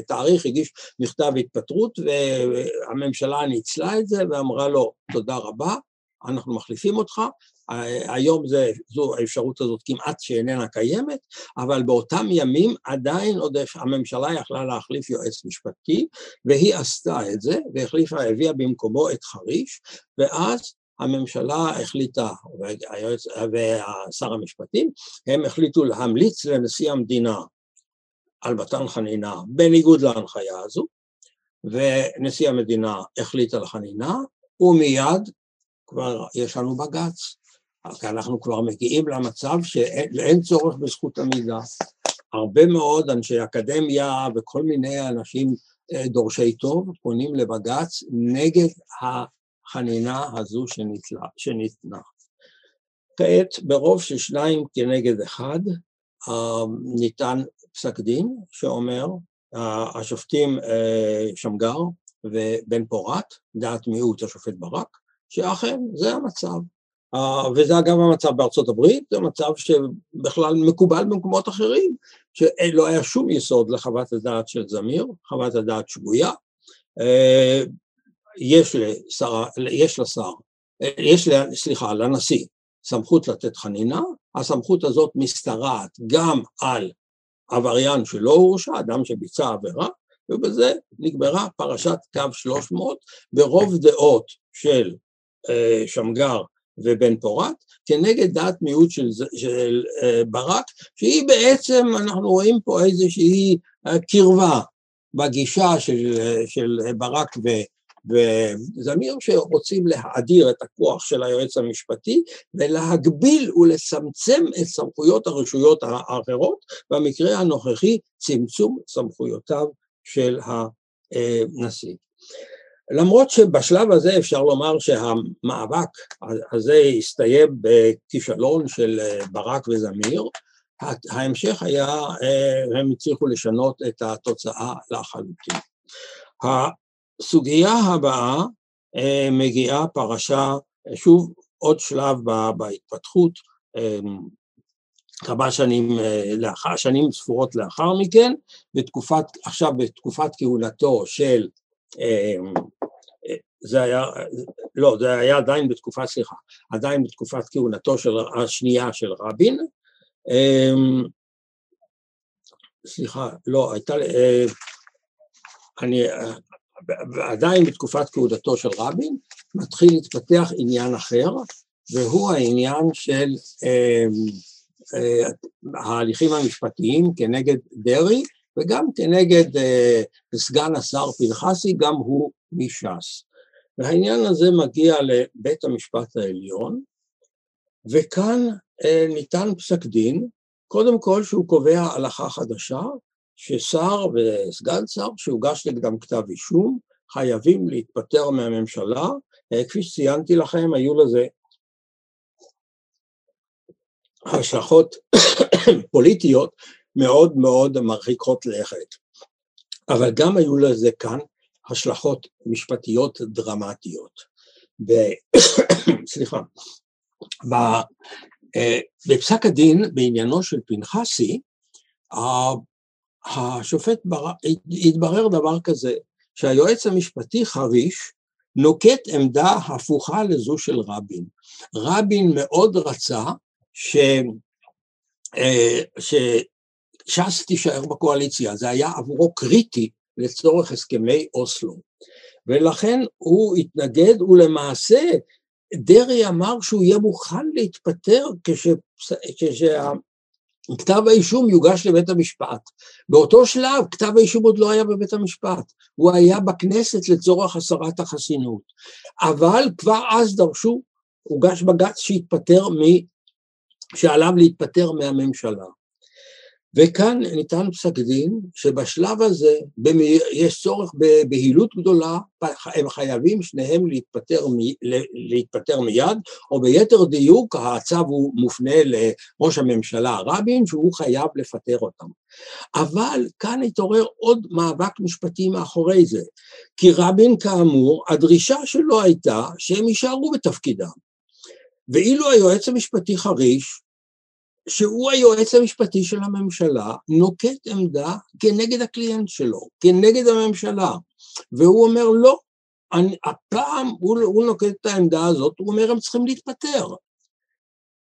תאריך הגיש מכתב התפטרות והממשלה ניצלה את זה ואמרה לו תודה רבה, אנחנו מחליפים אותך, היום זה, זו האפשרות הזאת כמעט שאיננה קיימת, אבל באותם ימים עדיין עוד הממשלה יכלה להחליף יועץ משפטי והיא עשתה את זה והחליפה, הביאה במקומו את חריש ואז הממשלה החליטה, והיועץ, ושר המשפטים, הם החליטו להמליץ לנשיא המדינה על מתן חנינה בניגוד להנחיה הזו, ונשיא המדינה החליט על חנינה, ומיד כבר יש לנו בג"ץ. אנחנו כבר מגיעים למצב שאין צורך בזכות עמידה. הרבה מאוד אנשי אקדמיה וכל מיני אנשים אה, דורשי טוב פונים לבג"ץ נגד החנינה הזו שניתנה. שניתנה. כעת ברוב של שניים כנגד אחד אה, ניתן פסק דין שאומר אה, השופטים אה, שמגר ובן פורת, דעת מיעוט השופט ברק, שאכן זה המצב. וזה אגב המצב בארצות הברית, זה מצב שבכלל מקובל במקומות אחרים, שלא היה שום יסוד לחוות הדעת של זמיר, חוות הדעת שגויה, יש לשר, יש לשר, יש, סליחה, לנשיא סמכות לתת חנינה, הסמכות הזאת משתרעת גם על עבריין שלא הורשע, אדם שביצע עבירה, ובזה נגמרה פרשת קו 300 ברוב דעות של אה, שמגר ובן פורת, כנגד דעת מיעוט של, של אה, ברק, שהיא בעצם, אנחנו רואים פה איזושהי אה, קרבה בגישה של, של ברק ו, וזמיר שרוצים להאדיר את הכוח של היועץ המשפטי ולהגביל ולצמצם את סמכויות הרשויות האחרות, במקרה הנוכחי צמצום סמכויותיו של הנשיא. למרות שבשלב הזה אפשר לומר שהמאבק הזה הסתיים בכישלון של ברק וזמיר, ההמשך היה, הם הצליחו לשנות את התוצאה לחלוטין. הסוגיה הבאה אה, מגיעה פרשה, שוב עוד שלב בהתפתחות, אה, כמה שנים אה, לאחר, שנים ספורות לאחר מכן, בתקופת, עכשיו בתקופת כהונתו של, זה היה, לא, זה היה עדיין בתקופה, סליחה, עדיין בתקופת כהונתו של, השנייה של רבין, סליחה, לא, הייתה, אני, ועדיין בתקופת כהונתו של רבין, מתחיל להתפתח עניין אחר, והוא העניין של אה, אה, ההליכים המשפטיים כנגד דרעי, וגם כנגד אה, סגן השר פנחסי, גם הוא מש"ס. והעניין הזה מגיע לבית המשפט העליון, וכאן אה, ניתן פסק דין, קודם כל שהוא קובע הלכה חדשה, ששר וסגן שר שהוגש נגדם כתב אישום, חייבים להתפטר מהממשלה, אה, כפי שציינתי לכם, היו לזה השלכות פוליטיות מאוד מאוד מרחיקות לכת. אבל גם היו לזה כאן השלכות משפטיות דרמטיות. ב... סליחה. ב... אה, בפסק הדין בעניינו של פנחסי, השופט בר... התברר דבר כזה, שהיועץ המשפטי חריש נוקט עמדה הפוכה לזו של רבין. רבין מאוד רצה ש... אה, שש"ס תישאר בקואליציה, זה היה עבורו קריטי לצורך הסכמי אוסלו. ולכן הוא התנגד, ולמעשה דרעי אמר שהוא יהיה מוכן להתפטר כשכתב האישום יוגש לבית המשפט. באותו שלב כתב האישום עוד לא היה בבית המשפט, הוא היה בכנסת לצורך הסרת החסינות. אבל כבר אז דרשו, הוגש בג"ץ שהתפטר מ... שעליו להתפטר מהממשלה. וכאן ניתן פסק דין שבשלב הזה יש צורך בבהילות גדולה, הם חייבים שניהם להתפטר, להתפטר מיד, או ביתר דיוק הצו הוא מופנה לראש הממשלה רבין שהוא חייב לפטר אותם. אבל כאן התעורר עוד מאבק משפטי מאחורי זה, כי רבין כאמור, הדרישה שלו הייתה שהם יישארו בתפקידם. ואילו היועץ המשפטי חריש שהוא היועץ המשפטי של הממשלה, נוקט עמדה כנגד הקליינט שלו, כנגד הממשלה, והוא אומר לא, אני, הפעם הוא, הוא נוקט את העמדה הזאת, הוא אומר הם צריכים להתפטר.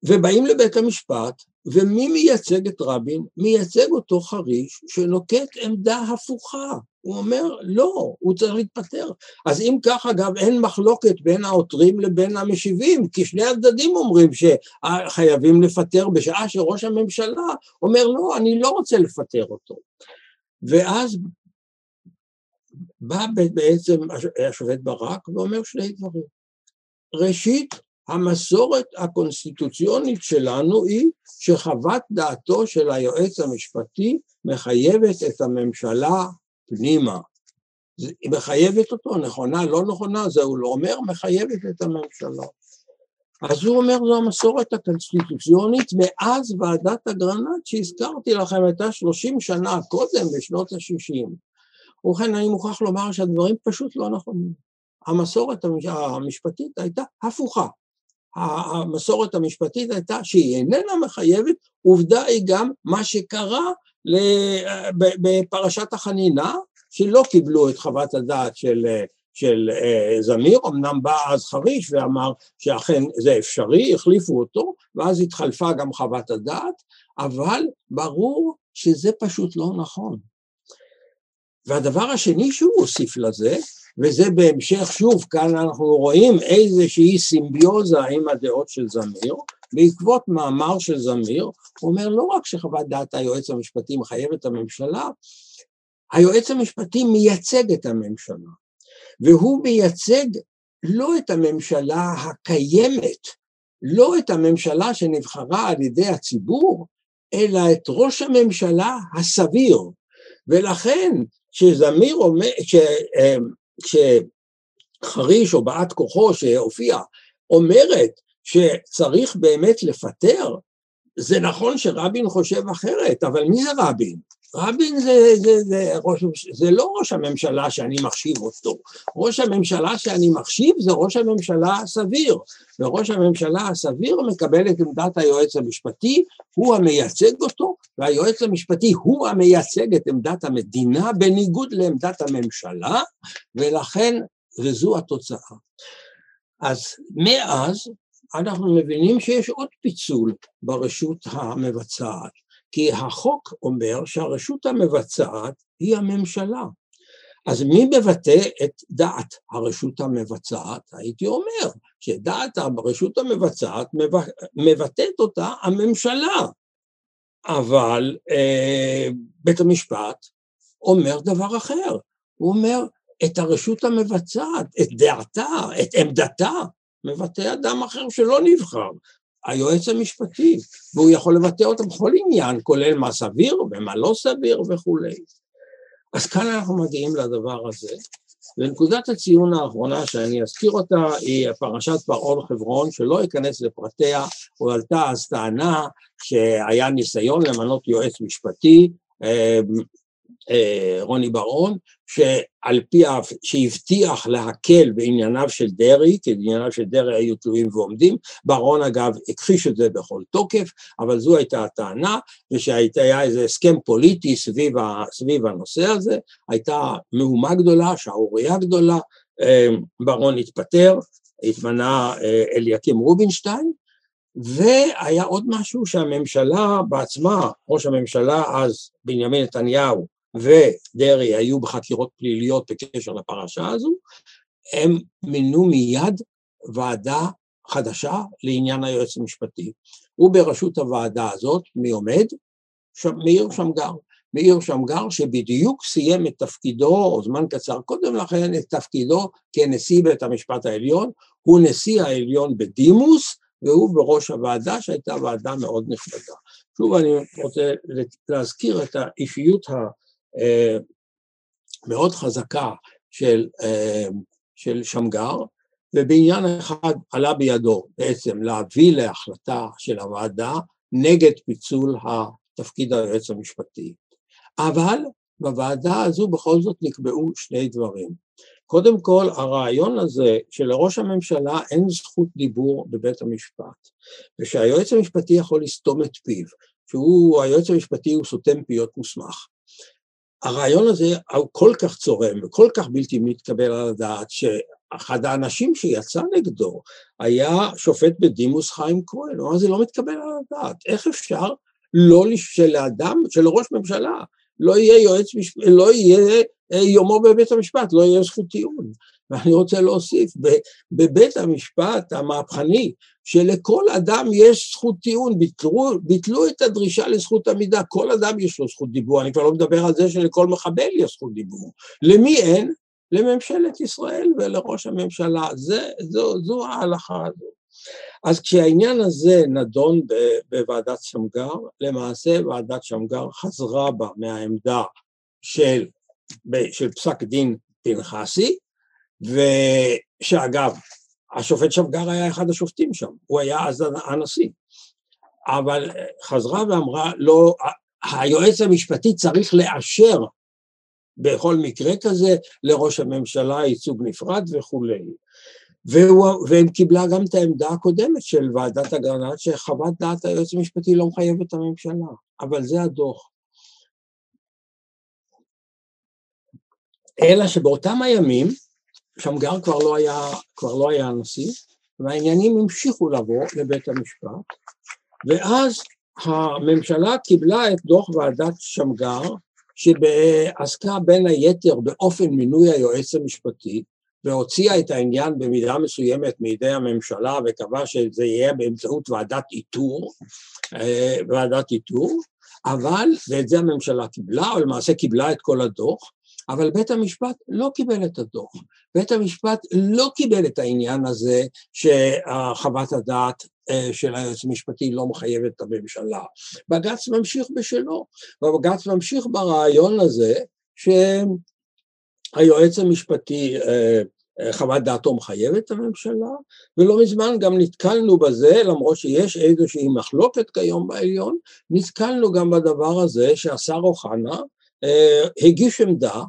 ובאים לבית המשפט, ומי מייצג את רבין? מייצג אותו חריש שנוקט עמדה הפוכה. הוא אומר, לא, הוא צריך להתפטר. אז אם כך, אגב, אין מחלוקת בין העותרים לבין המשיבים, כי שני הצדדים אומרים שחייבים לפטר, בשעה שראש הממשלה אומר, לא, אני לא רוצה לפטר אותו. ואז בא בעצם השופט ברק ואומר שני דברים. ראשית, המסורת הקונסטיטוציונית שלנו היא שחוות דעתו של היועץ המשפטי מחייבת את הממשלה פנימה. היא מחייבת אותו, נכונה, לא נכונה, זה הוא לא אומר, מחייבת את הממשלה. אז הוא אומר, זו המסורת הקונסטיטוציונית מאז ועדת אגרנט שהזכרתי לכם, הייתה 30 שנה קודם, בשנות ה-60. ובכן, אני מוכרח לומר שהדברים פשוט לא נכונים. המסורת המשפטית הייתה הפוכה. המסורת המשפטית הייתה שהיא איננה מחייבת, עובדה היא גם מה שקרה בפרשת החנינה, שלא קיבלו את חוות הדעת של, של אה, זמיר, אמנם בא אז חריש ואמר שאכן זה אפשרי, החליפו אותו, ואז התחלפה גם חוות הדעת, אבל ברור שזה פשוט לא נכון. והדבר השני שהוא הוסיף לזה, וזה בהמשך, שוב, כאן אנחנו רואים איזושהי סימביוזה עם הדעות של זמיר, בעקבות מאמר של זמיר, הוא אומר לא רק שחוות דעת היועץ המשפטי מחייבת את הממשלה, היועץ המשפטי מייצג את הממשלה, והוא מייצג לא את הממשלה הקיימת, לא את הממשלה שנבחרה על ידי הציבור, אלא את ראש הממשלה הסביר. ולכן כשזמיר אומר, כשחריש או באת כוחו שהופיע אומרת שצריך באמת לפטר, זה נכון שרבין חושב אחרת, אבל מי זה רבין? רבין זה, זה, זה, ראש, זה לא ראש הממשלה שאני מחשיב אותו, ראש הממשלה שאני מחשיב זה ראש הממשלה הסביר, וראש הממשלה הסביר מקבל את עמדת היועץ המשפטי, הוא המייצג אותו, והיועץ המשפטי הוא המייצג את עמדת המדינה בניגוד לעמדת הממשלה, ולכן, וזו התוצאה. אז מאז אנחנו מבינים שיש עוד פיצול ברשות המבצעת, כי החוק אומר שהרשות המבצעת היא הממשלה. אז מי מבטא את דעת הרשות המבצעת? הייתי אומר שדעת הרשות המבצעת מבטאת אותה הממשלה, אבל אה, בית המשפט אומר דבר אחר, הוא אומר את הרשות המבצעת, את דעתה, את עמדתה, מבטא אדם אחר שלא נבחר, היועץ המשפטי, והוא יכול לבטא אותה בכל עניין, כולל מה סביר ומה לא סביר וכולי. אז כאן אנחנו מגיעים לדבר הזה, ונקודת הציון האחרונה שאני אזכיר אותה היא פרשת פרעון חברון, שלא אכנס לפרטיה, הועלתה אז טענה שהיה ניסיון למנות יועץ משפטי, אה, רוני בר-און, שעל פי, שהבטיח להקל בענייניו של דרעי, כי ענייניו של דרעי היו תלויים ועומדים, בר-און אגב הכחיש את זה בכל תוקף, אבל זו הייתה הטענה, ושהיה איזה הסכם פוליטי סביב, ה, סביב הנושא הזה, הייתה מהומה גדולה, שערורייה גדולה, אה, בר-און התפטר, התמנה אה, אליקים רובינשטיין, והיה עוד משהו שהממשלה בעצמה, ראש הממשלה אז, בנימין נתניהו, ודרעי היו בחקירות פליליות בקשר לפרשה הזו, הם מינו מיד ועדה חדשה לעניין היועץ המשפטי. ובראשות הוועדה הזאת, מי עומד? מאיר שמגר. מאיר שמגר שבדיוק סיים את תפקידו, או זמן קצר קודם לכן, את תפקידו כנשיא בית המשפט העליון, הוא נשיא העליון בדימוס, והוא בראש הוועדה שהייתה ועדה מאוד נכבדה. שוב אני רוצה להזכיר את האישיות אה, מאוד חזקה של, אה, של שמגר, ובעניין אחד עלה בידו בעצם להביא להחלטה של הוועדה נגד פיצול התפקיד היועץ המשפטי. אבל בוועדה הזו בכל זאת נקבעו שני דברים. קודם כל, הרעיון הזה שלראש הממשלה אין זכות דיבור בבית המשפט, ושהיועץ המשפטי יכול לסתום את פיו, שהוא, היועץ המשפטי הוא סותם פיות מוסמך. הרעיון הזה הוא כל כך צורם וכל כך בלתי מתקבל על הדעת, שאחד האנשים שיצא נגדו היה שופט בדימוס חיים כהן, הוא אמר זה לא מתקבל על הדעת, איך אפשר לא שלאדם, שלראש ממשלה לא יהיה יועץ, לא יהיה אה, יומו בבית המשפט, לא יהיה זכות טיעון. ואני רוצה להוסיף, בבית המשפט המהפכני, שלכל אדם יש זכות טיעון, ביטלו, ביטלו את הדרישה לזכות עמידה, כל אדם יש לו זכות דיבור, אני כבר לא מדבר על זה שלכל מחבל יש זכות דיבור. למי אין? לממשלת ישראל ולראש הממשלה, זה, זו, זו ההלכה הזו. אז כשהעניין הזה נדון בוועדת שמגר, למעשה ועדת שמגר חזרה בה מהעמדה של, של פסק דין פנחסי, ושאגב, השופט שמגר היה אחד השופטים שם, הוא היה אז הנשיא, אבל חזרה ואמרה, לא, היועץ המשפטי צריך לאשר בכל מקרה כזה לראש הממשלה ייצוג נפרד וכולי. והם קיבלה גם את העמדה הקודמת של ועדת אגרנט, שחוות דעת היועץ המשפטי לא מחייבת את הממשלה, אבל זה הדוח. אלא שבאותם הימים, שמגר כבר לא היה, כבר לא היה הנשיא, והעניינים המשיכו לבוא לבית המשפט, ואז הממשלה קיבלה את דוח ועדת שמגר, שעסקה בין היתר באופן מינוי היועץ המשפטי, והוציאה את העניין במידה מסוימת מידי הממשלה וקבעה שזה יהיה באמצעות ועדת איתור, אה, ועדת איתור, אבל, ואת זה הממשלה קיבלה, או למעשה קיבלה את כל הדוח, אבל בית המשפט לא קיבל את הדוח. בית המשפט לא קיבל את העניין הזה שחוות הדעת אה, של היועץ המשפטי לא מחייבת את הממשלה. בג"ץ ממשיך בשלו, ובג"ץ ממשיך ברעיון הזה שהיועץ המשפטי אה, אה, חוות דעתו מחייבת את הממשלה, ולא מזמן גם נתקלנו בזה, למרות שיש איזושהי מחלוקת כיום בעליון, נתקלנו גם בדבר הזה שהשר אוחנה הגיש עמדה אה,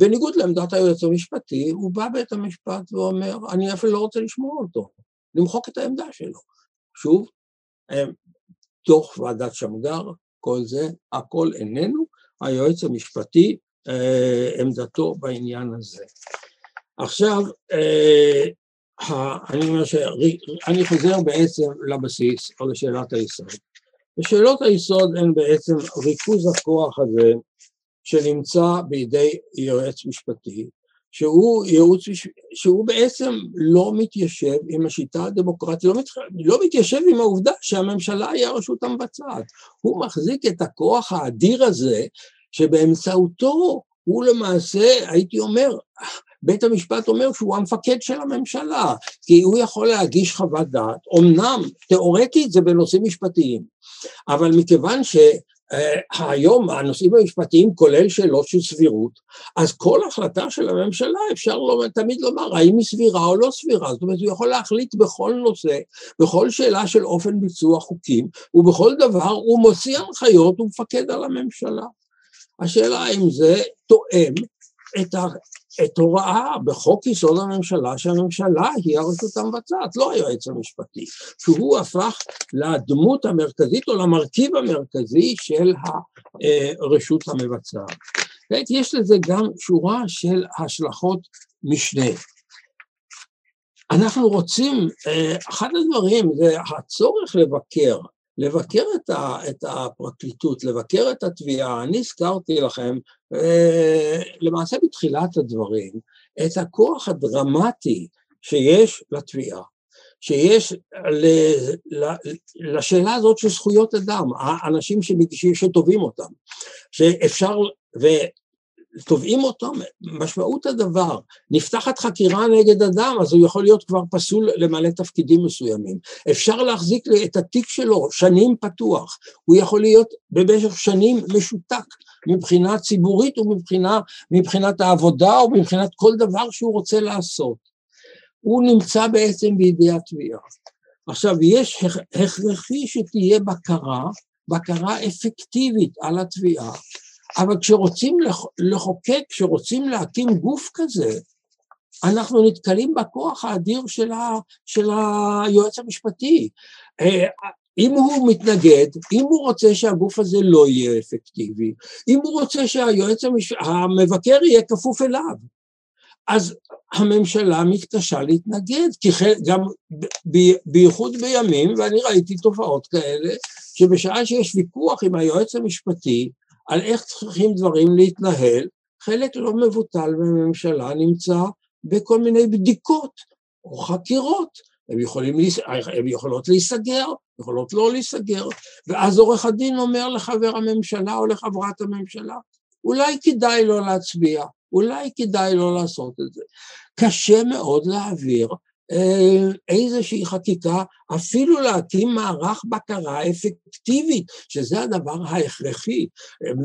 בניגוד לעמדת היועץ המשפטי, הוא בא בית המשפט ואומר, אני אפילו לא רוצה לשמוע אותו, למחוק את העמדה שלו. שוב, אה, דוח ועדת שמגר, כל זה, הכל איננו, היועץ המשפטי, אה, עמדתו בעניין הזה. עכשיו, אני אומר שאני חוזר בעצם לבסיס או לשאלת היסוד. ושאלות היסוד הן בעצם ריכוז הכוח הזה שנמצא בידי יועץ משפטי, שהוא ייעוץ, שהוא בעצם לא מתיישב עם השיטה הדמוקרטית, לא, מת, לא מתיישב עם העובדה שהממשלה היא הרשות המבצעת. הוא מחזיק את הכוח האדיר הזה שבאמצעותו הוא למעשה, הייתי אומר, בית המשפט אומר שהוא המפקד של הממשלה, כי הוא יכול להגיש חוות דעת, אמנם תיאורטית זה בנושאים משפטיים, אבל מכיוון ש... אה, היום הנושאים המשפטיים כולל שאלות של סבירות, אז כל החלטה של הממשלה אפשר לא, תמיד לומר האם היא סבירה או לא סבירה, זאת אומרת הוא יכול להחליט בכל נושא, בכל שאלה של אופן ביצוע חוקים, ובכל דבר הוא מוציא הנחיות, הוא מפקד על הממשלה. השאלה האם זה תואם את, את הוראה בחוק יסוד הממשלה שהממשלה היא הרשות המבצעת, לא היועץ המשפטי, שהוא הפך לדמות המרכזית או למרכיב המרכזי של הרשות המבצעת. יש לזה גם שורה של השלכות משנה. אנחנו רוצים, אה, אחד הדברים זה הצורך לבקר לבקר את, ה, את הפרקליטות, לבקר את התביעה. אני הזכרתי לכם, אה, למעשה בתחילת הדברים, את הכוח הדרמטי שיש לתביעה, שיש ל, ל, לשאלה הזאת של זכויות אדם, האנשים שתובעים אותם, שאפשר, תובעים אותו, משמעות הדבר, נפתחת חקירה נגד אדם, אז הוא יכול להיות כבר פסול למלא תפקידים מסוימים. אפשר להחזיק את התיק שלו שנים פתוח, הוא יכול להיות במשך שנים משותק מבחינה ציבורית ומבחינת העבודה או מבחינת כל דבר שהוא רוצה לעשות. הוא נמצא בעצם בידי התביעה. עכשיו, יש הכרחי שתהיה בקרה, בקרה אפקטיבית על התביעה, אבל כשרוצים לחוקק, כשרוצים להקים גוף כזה, אנחנו נתקלים בכוח האדיר של, ה, של היועץ המשפטי. אה, אם הוא מתנגד, אם הוא רוצה שהגוף הזה לא יהיה אפקטיבי, אם הוא רוצה שהיועץ המש... המבקר יהיה כפוף אליו, אז הממשלה מתקשה להתנגד, כי גם בייחוד בימים, ואני ראיתי תופעות כאלה, שבשעה שיש ויכוח עם היועץ המשפטי, על איך צריכים דברים להתנהל, חלק לא מבוטל בממשלה נמצא בכל מיני בדיקות או חקירות, הם, יכולים, הם יכולות להיסגר, יכולות לא להיסגר, ואז עורך הדין אומר לחבר הממשלה או לחברת הממשלה, אולי כדאי לא להצביע, אולי כדאי לא לעשות את זה. קשה מאוד להעביר איזושהי חקיקה, אפילו להקים מערך בקרה אפקטיבית, שזה הדבר ההכרחי.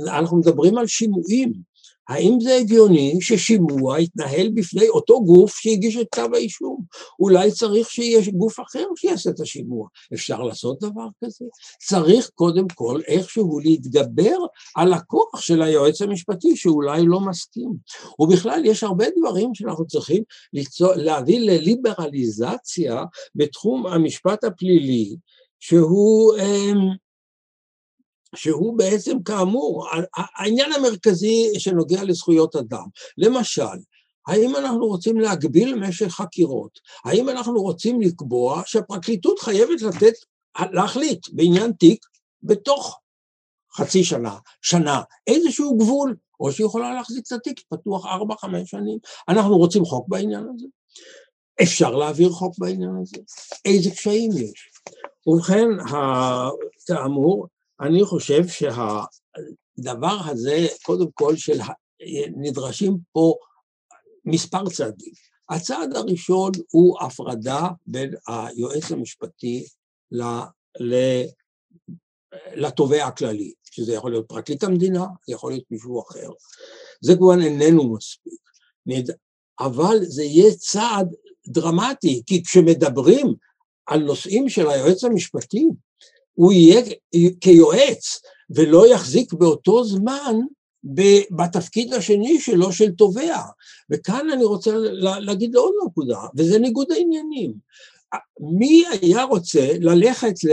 אנחנו מדברים על שימועים. האם זה הגיוני ששימוע יתנהל בפני אותו גוף שהגיש את כתב האישום? אולי צריך שיהיה גוף אחר שיעשה את השימוע. אפשר לעשות דבר כזה? צריך קודם כל איכשהו להתגבר על הכוח של היועץ המשפטי שאולי לא מסכים. ובכלל יש הרבה דברים שאנחנו צריכים ליצור, להביא לליברליזציה בתחום המשפט הפלילי, שהוא אמ, שהוא בעצם כאמור העניין המרכזי שנוגע לזכויות אדם. למשל, האם אנחנו רוצים להגביל משך חקירות? האם אנחנו רוצים לקבוע שהפרקליטות חייבת לתת, להחליט בעניין תיק בתוך חצי שנה, שנה, איזשהו גבול, או שהיא יכולה להחזיק את התיק פתוח ארבע, חמש שנים. אנחנו רוצים חוק בעניין הזה? אפשר להעביר חוק בעניין הזה? איזה קשיים יש? ובכן, כאמור, אני חושב שהדבר הזה, קודם כל, של נדרשים פה מספר צעדים. הצעד הראשון הוא הפרדה בין היועץ המשפטי לתובע הכללי, שזה יכול להיות פרקליט המדינה, זה יכול להיות מישהו אחר. זה כבר איננו מספיק. אבל זה יהיה צעד דרמטי, כי כשמדברים על נושאים של היועץ המשפטי, הוא יהיה כיועץ ולא יחזיק באותו זמן בתפקיד השני שלו של תובע. וכאן אני רוצה להגיד עוד נקודה, וזה ניגוד העניינים. מי היה רוצה ללכת ל...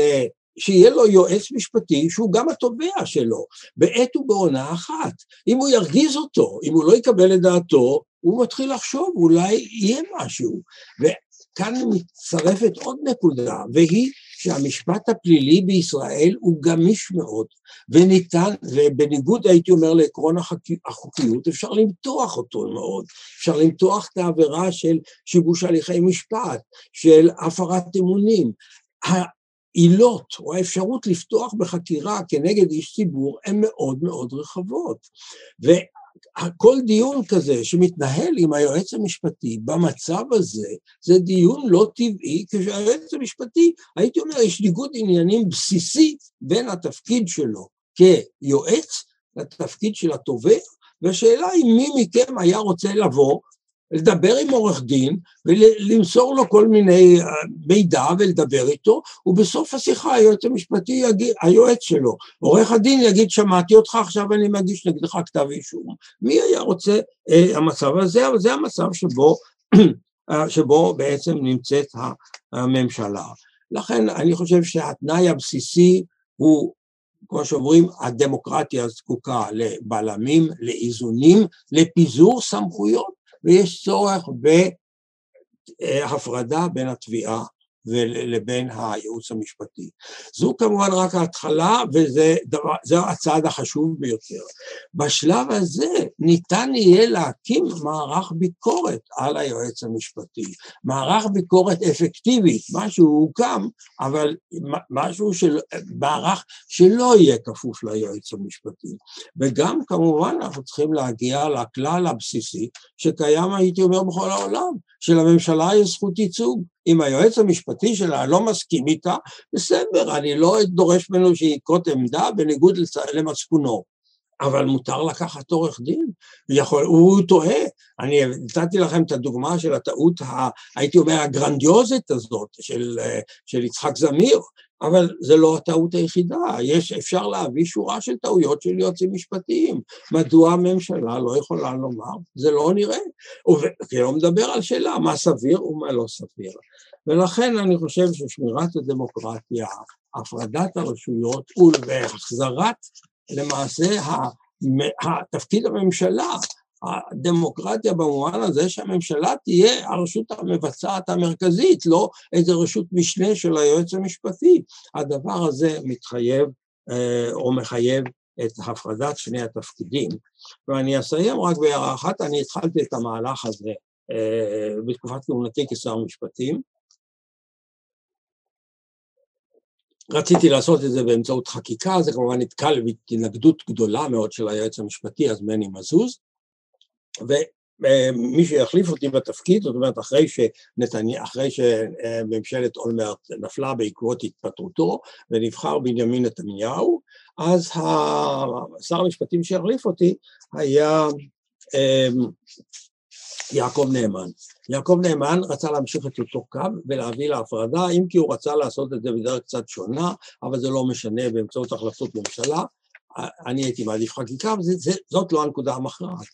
שיהיה לו יועץ משפטי שהוא גם התובע שלו, בעת ובעונה אחת. אם הוא ירגיז אותו, אם הוא לא יקבל את דעתו, הוא מתחיל לחשוב, אולי יהיה משהו. וכאן מצטרפת עוד נקודה, והיא שהמשפט הפלילי בישראל הוא גמיש מאוד, וניתן, ובניגוד הייתי אומר לעקרון החוקיות, אפשר למתוח אותו מאוד, אפשר למתוח את העבירה של שיבוש הליכי משפט, של הפרת אמונים. העילות או האפשרות לפתוח בחקירה כנגד איש ציבור הן מאוד מאוד רחבות. וכל דיון כזה שמתנהל עם היועץ המשפטי במצב הזה, זה דיון לא טבעי, כשהיועץ המשפטי, הייתי אומר, יש ניגוד עניינים בסיסי בין התפקיד שלו כיועץ לתפקיד של התובע, והשאלה היא מי מכם היה רוצה לבוא לדבר עם עורך דין ולמסור לו כל מיני אה, מידע ולדבר איתו, ובסוף השיחה היועץ המשפטי יגיד, היועץ שלו, עורך הדין יגיד שמעתי אותך עכשיו אני מגיש נגדך כתב אישום. מי היה רוצה אה, המצב הזה? אבל זה המצב שבו, אה, שבו בעצם נמצאת הממשלה. לכן אני חושב שהתנאי הבסיסי הוא כמו שאומרים, הדמוקרטיה זקוקה לבלמים, לאיזונים, לפיזור סמכויות, ויש צורך בהפרדה בין התביעה ולבין הייעוץ המשפטי. זו כמובן רק ההתחלה וזה הצעד החשוב ביותר. בשלב הזה ניתן יהיה להקים מערך ביקורת על היועץ המשפטי, מערך ביקורת אפקטיבית, משהו הוקם, אבל משהו של מערך שלא יהיה כפוף ליועץ המשפטי. וגם כמובן אנחנו צריכים להגיע לכלל הבסיסי שקיים הייתי אומר בכל העולם, שלממשלה יש זכות ייצוג. אם היועץ המשפטי שלה לא מסכים איתה, בסדר, אני לא דורש ממנו שיקרות עמדה בניגוד למצפונו. אבל מותר לקחת עורך דין, יכול, הוא טועה. אני נתתי לכם את הדוגמה של הטעות, ה, הייתי אומר, הגרנדיוזית הזאת של, של יצחק זמיר, אבל זה לא הטעות היחידה, יש, אפשר להביא שורה של טעויות של יועצים משפטיים. מדוע הממשלה לא יכולה לומר, זה לא נראה, ולא מדבר על שאלה מה סביר ומה לא סביר. ולכן אני חושב ששמירת הדמוקרטיה, הפרדת הרשויות והחזרת למעשה תפקיד הממשלה, הדמוקרטיה במובן הזה שהממשלה תהיה הרשות המבצעת המרכזית, לא איזה רשות משנה של היועץ המשפטי. הדבר הזה מתחייב אה, או מחייב את הפרדת שני התפקידים. ואני אסיים רק בהערה אחת, אני התחלתי את המהלך הזה אה, בתקופת כהונתי כשר משפטים. רציתי לעשות את זה באמצעות חקיקה, זה כמובן נתקל בהתנגדות גדולה מאוד של היועץ המשפטי, אז מני מזוז, ומי שיחליף אותי בתפקיד, זאת אומרת אחרי, שנתני, אחרי שממשלת אולמרט נפלה בעקבות התפטרותו ונבחר בנימין נתניהו, אז שר המשפטים שיחליף אותי היה אמ, יעקב נאמן. יעקב נאמן רצה להמשיך את אותו קו ולהביא להפרדה, אם כי הוא רצה לעשות את זה בדרך קצת שונה, אבל זה לא משנה באמצעות החלטות ממשלה. אני הייתי מעדיף חקיקה, וזאת לא הנקודה המכרעת.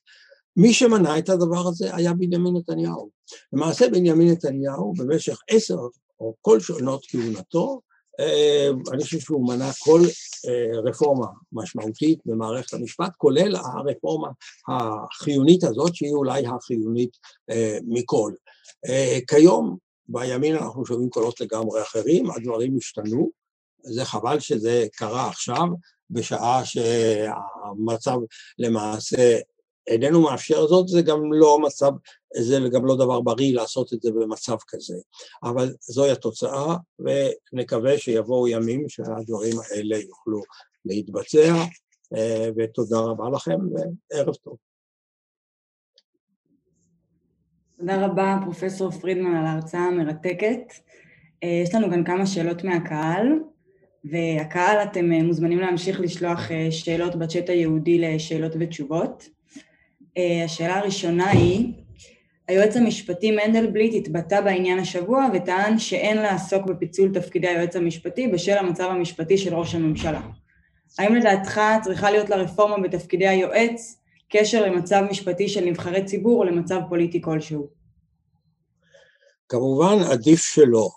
מי שמנע את הדבר הזה היה בנימין נתניהו. למעשה בנימין נתניהו במשך עשר או כל שנות כהונתו, אה, אני חושב שהוא מנע כל אה, רפורמה משמעותית במערכת המשפט, כולל הרפורמה החיונית הזאת, שהיא אולי החיונית אה, מכל. כיום, בימין אנחנו שומעים קולות לגמרי אחרים, הדברים השתנו, זה חבל שזה קרה עכשיו, בשעה שהמצב למעשה איננו מאפשר זאת, זה גם לא מצב, זה גם לא דבר בריא לעשות את זה במצב כזה. אבל זוהי התוצאה, ונקווה שיבואו ימים שהדברים האלה יוכלו להתבצע, אה, ותודה רבה לכם, וערב טוב. תודה רבה, פרופסור פרידמן, על ההרצאה המרתקת. אה, יש לנו כאן כמה שאלות מהקהל, והקהל, אתם אה, מוזמנים להמשיך לשלוח שאלות בצ'אט הייעודי לשאלות ותשובות. אה, השאלה הראשונה היא, היועץ המשפטי מנדלבליט התבטא בעניין השבוע וטען שאין לעסוק בפיצול תפקידי היועץ המשפטי בשל המצב המשפטי של ראש הממשלה. האם לדעתך צריכה להיות לרפורמה בתפקידי היועץ קשר למצב משפטי של נבחרי ציבור או למצב פוליטי כלשהו? כמובן עדיף שלא,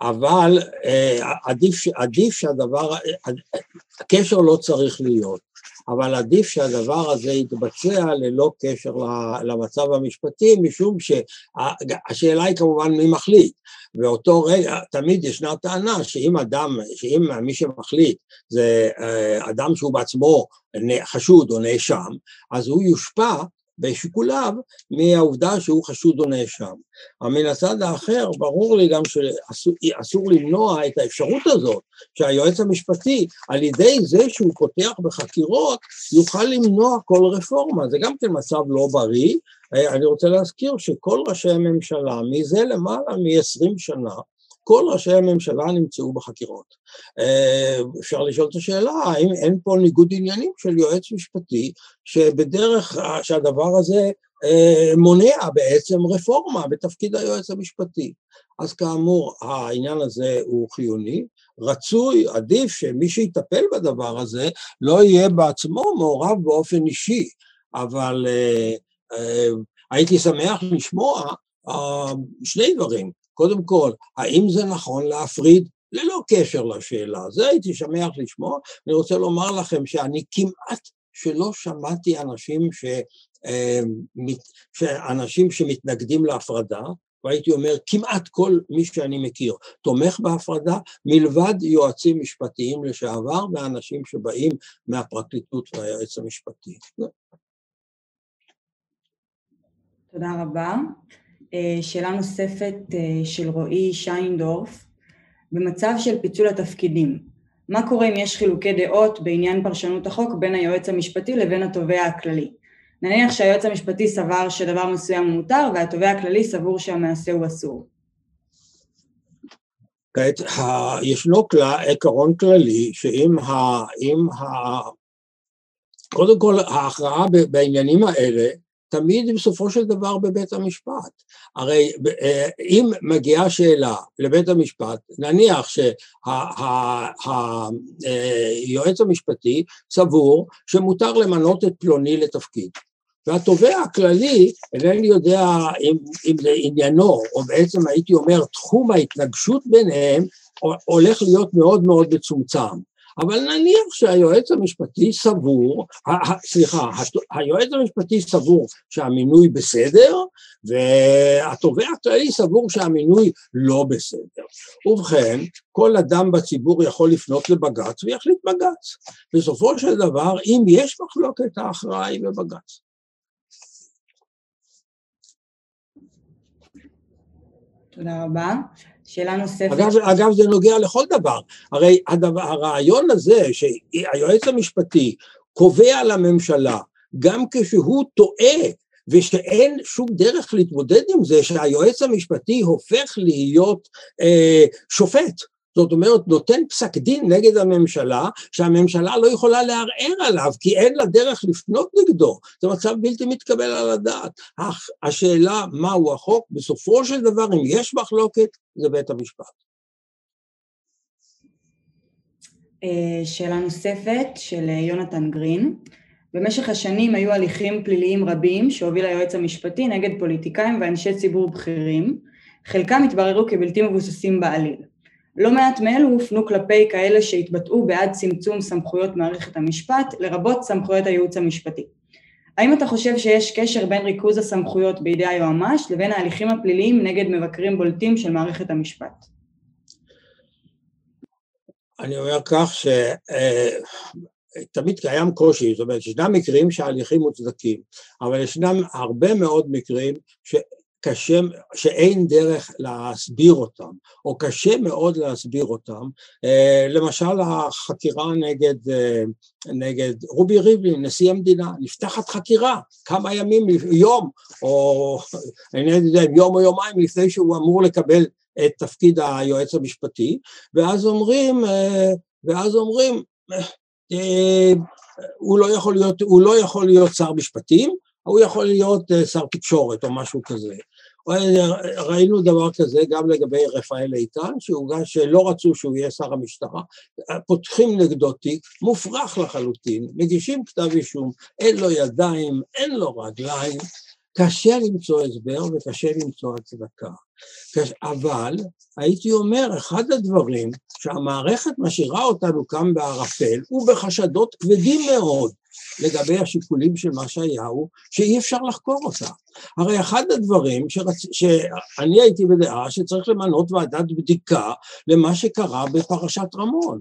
אבל אה, עדיף, עדיף שהדבר, הקשר לא צריך להיות. אבל עדיף שהדבר הזה יתבצע ללא קשר למצב המשפטי, משום שהשאלה היא כמובן מי מחליט. באותו רגע, תמיד ישנה טענה שאם אדם, שאם מי שמחליט זה אה, אדם שהוא בעצמו חשוד או נאשם, אז הוא יושפע בשיקוליו מהעובדה שהוא חשוד או נאשם. אבל מן הצד האחר, ברור לי גם שאסור למנוע את האפשרות הזאת שהיועץ המשפטי, על ידי זה שהוא פותח בחקירות, יוכל למנוע כל רפורמה. זה גם כן מצב לא בריא. אני רוצה להזכיר שכל ראשי הממשלה, מזה למעלה מ-20 שנה, כל ראשי הממשלה נמצאו בחקירות. אה, אפשר לשאול את השאלה, האם אין פה ניגוד עניינים של יועץ משפטי, שבדרך שהדבר הזה אה, מונע בעצם רפורמה בתפקיד היועץ המשפטי. אז כאמור, העניין הזה הוא חיוני, רצוי, עדיף שמי שיטפל בדבר הזה לא יהיה בעצמו מעורב באופן אישי, אבל uh, uh, הייתי שמח לשמוע uh, שני דברים. קודם כל, האם זה נכון להפריד ללא קשר לשאלה? זה הייתי שמח לשמוע. אני רוצה לומר לכם שאני כמעט שלא שמעתי אנשים, ש, אה, אנשים שמתנגדים להפרדה, והייתי אומר, כמעט כל מי שאני מכיר תומך בהפרדה, מלבד יועצים משפטיים לשעבר ואנשים שבאים מהפרקליטות והיועץ המשפטי. תודה רבה. אה, שאלה נוספת אה, של רועי שיינדורף, במצב של פיצול התפקידים, מה קורה אם יש חילוקי דעות בעניין פרשנות החוק בין היועץ המשפטי לבין התובע הכללי? נניח שהיועץ המשפטי סבר שדבר מסוים מותר והתובע הכללי סבור שהמעשה הוא אסור. כעת, ישנו עקרון כללי שאם ה... ה... קודם כל ההכרעה בעניינים האלה תמיד בסופו של דבר בבית המשפט. הרי אה, אם מגיעה שאלה לבית המשפט, נניח שהיועץ המשפטי סבור שמותר למנות את פלוני לתפקיד, והתובע הכללי, אינני יודע אם, אם זה עניינו, או בעצם הייתי אומר תחום ההתנגשות ביניהם, הולך להיות מאוד מאוד מצומצם. אבל נניח שהיועץ המשפטי סבור, סליחה, היועץ המשפטי סבור שהמינוי בסדר, והתובע הכללי סבור שהמינוי לא בסדר. ובכן, כל אדם בציבור יכול לפנות לבג"ץ ויחליט בג"ץ. בסופו של דבר, אם יש מחלוקת, ההכרעה היא בבג"ץ. תודה רבה. שאלה נוספת. אגב, אגב, זה נוגע לכל דבר. הרי הדבר, הרעיון הזה שהיועץ המשפטי קובע לממשלה, גם כשהוא טועה ושאין שום דרך להתמודד עם זה, שהיועץ המשפטי הופך להיות אה, שופט. זאת אומרת, נותן פסק דין נגד הממשלה, שהממשלה לא יכולה לערער עליו, כי אין לה דרך לפנות נגדו. זה מצב בלתי מתקבל על הדעת. אך השאלה מהו החוק, בסופו של דבר, אם יש מחלוקת, זה בית המשפט. אה, שאלה נוספת של יונתן גרין. במשך השנים היו הליכים פליליים רבים שהוביל היועץ המשפטי נגד פוליטיקאים ואנשי ציבור בכירים, חלקם התבררו כבלתי מבוססים בעליל. לא מעט מאלו הופנו כלפי כאלה שהתבטאו בעד צמצום סמכויות מערכת המשפט, לרבות סמכויות הייעוץ המשפטי. האם אתה חושב שיש קשר בין ריכוז הסמכויות בידי היועמ"ש לבין ההליכים הפליליים נגד מבקרים בולטים של מערכת המשפט? אני אומר כך שתמיד אה, קיים קושי, זאת אומרת, ישנם מקרים שההליכים מוצדקים, אבל ישנם הרבה מאוד מקרים קשה, שאין דרך להסביר אותם, או קשה מאוד להסביר אותם. אה, למשל החקירה נגד, אה, נגד רובי ריבלין, נשיא המדינה, נפתחת חקירה כמה ימים, יום, או אני לא יודע אם יום או יומיים לפני שהוא אמור לקבל את תפקיד היועץ המשפטי, ואז אומרים, אה, ואז אומרים, הוא לא יכול להיות, הוא לא יכול להיות שר משפטים, הוא יכול להיות שר תקשורת או משהו כזה. ראינו דבר כזה גם לגבי רפאל איתן, שהוגש שלא רצו שהוא יהיה שר המשטרה, פותחים נגדו תיק, מופרך לחלוטין, מגישים כתב אישום, אין לו ידיים, אין לו רגליים, קשה למצוא הסבר וקשה למצוא הצדקה. אבל הייתי אומר, אחד הדברים שהמערכת משאירה אותנו כאן בערפל, ובחשדות כבדים מאוד, לגבי השיקולים של מה שהיה הוא שאי אפשר לחקור אותה. הרי אחד הדברים שרצ... שאני הייתי בדעה שצריך למנות ועדת בדיקה למה שקרה בפרשת רמון.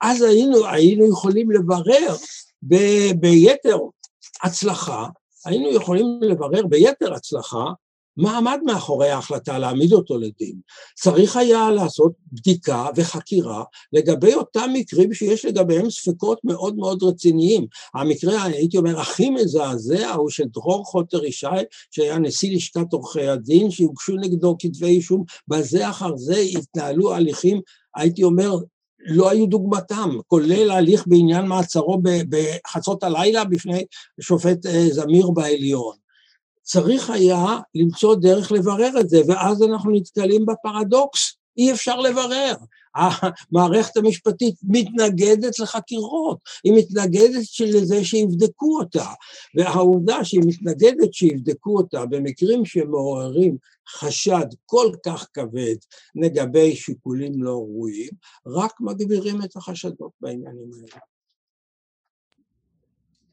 אז היינו, היינו יכולים לברר ב... ביתר הצלחה היינו יכולים לברר ביתר הצלחה מה עמד מאחורי ההחלטה להעמיד אותו לדין? צריך היה לעשות בדיקה וחקירה לגבי אותם מקרים שיש לגביהם ספקות מאוד מאוד רציניים. המקרה, הייתי אומר, הכי מזעזע הוא של דרור חוטר ישי, שהיה נשיא לשכת עורכי הדין, שהוגשו נגדו כתבי אישום, בזה אחר זה התנהלו הליכים, הייתי אומר, לא היו דוגמתם, כולל ההליך בעניין מעצרו בחצות הלילה בפני שופט אה, זמיר בעליון. צריך היה למצוא דרך לברר את זה, ואז אנחנו נתקלים בפרדוקס, אי אפשר לברר. המערכת המשפטית מתנגדת לחקירות, היא מתנגדת לזה שיבדקו אותה, והעובדה שהיא מתנגדת שיבדקו אותה במקרים שמעוררים חשד כל כך כבד לגבי שיקולים לא ראויים, רק מגבירים את החשדות בעניינים האלה.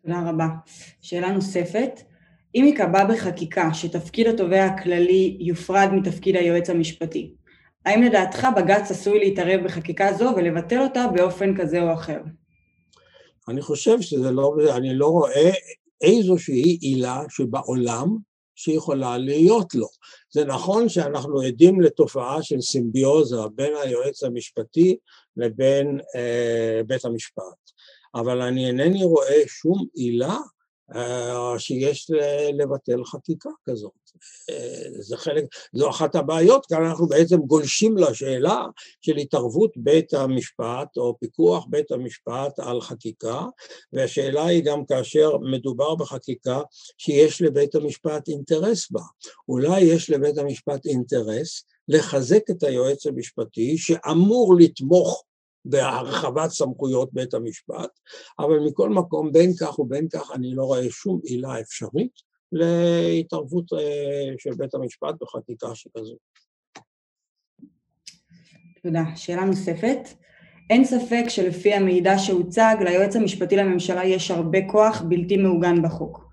תודה רבה. שאלה נוספת, אם ייקבע בחקיקה שתפקיד התובע הכללי יופרד מתפקיד היועץ המשפטי, האם לדעתך בג"ץ עשוי להתערב בחקיקה זו ולבטל אותה באופן כזה או אחר? אני חושב שזה לא, אני לא רואה איזושהי עילה שבעולם שיכולה להיות לו. זה נכון שאנחנו עדים לתופעה של סימביוזה בין היועץ המשפטי לבין אה, בית המשפט, אבל אני אינני רואה שום עילה אה, שיש לבטל חקיקה כזאת. זה חלק, זו אחת הבעיות, כאן אנחנו בעצם גולשים לשאלה של התערבות בית המשפט או פיקוח בית המשפט על חקיקה, והשאלה היא גם כאשר מדובר בחקיקה שיש לבית המשפט אינטרס בה. אולי יש לבית המשפט אינטרס לחזק את היועץ המשפטי שאמור לתמוך בהרחבת סמכויות בית המשפט, אבל מכל מקום, בין כך ובין כך, אני לא רואה שום עילה אפשרית להתערבות אה, של בית המשפט בחקיקה שכזו. תודה. שאלה נוספת. אין ספק שלפי המידע שהוצג, ליועץ המשפטי לממשלה יש הרבה כוח בלתי מעוגן בחוק.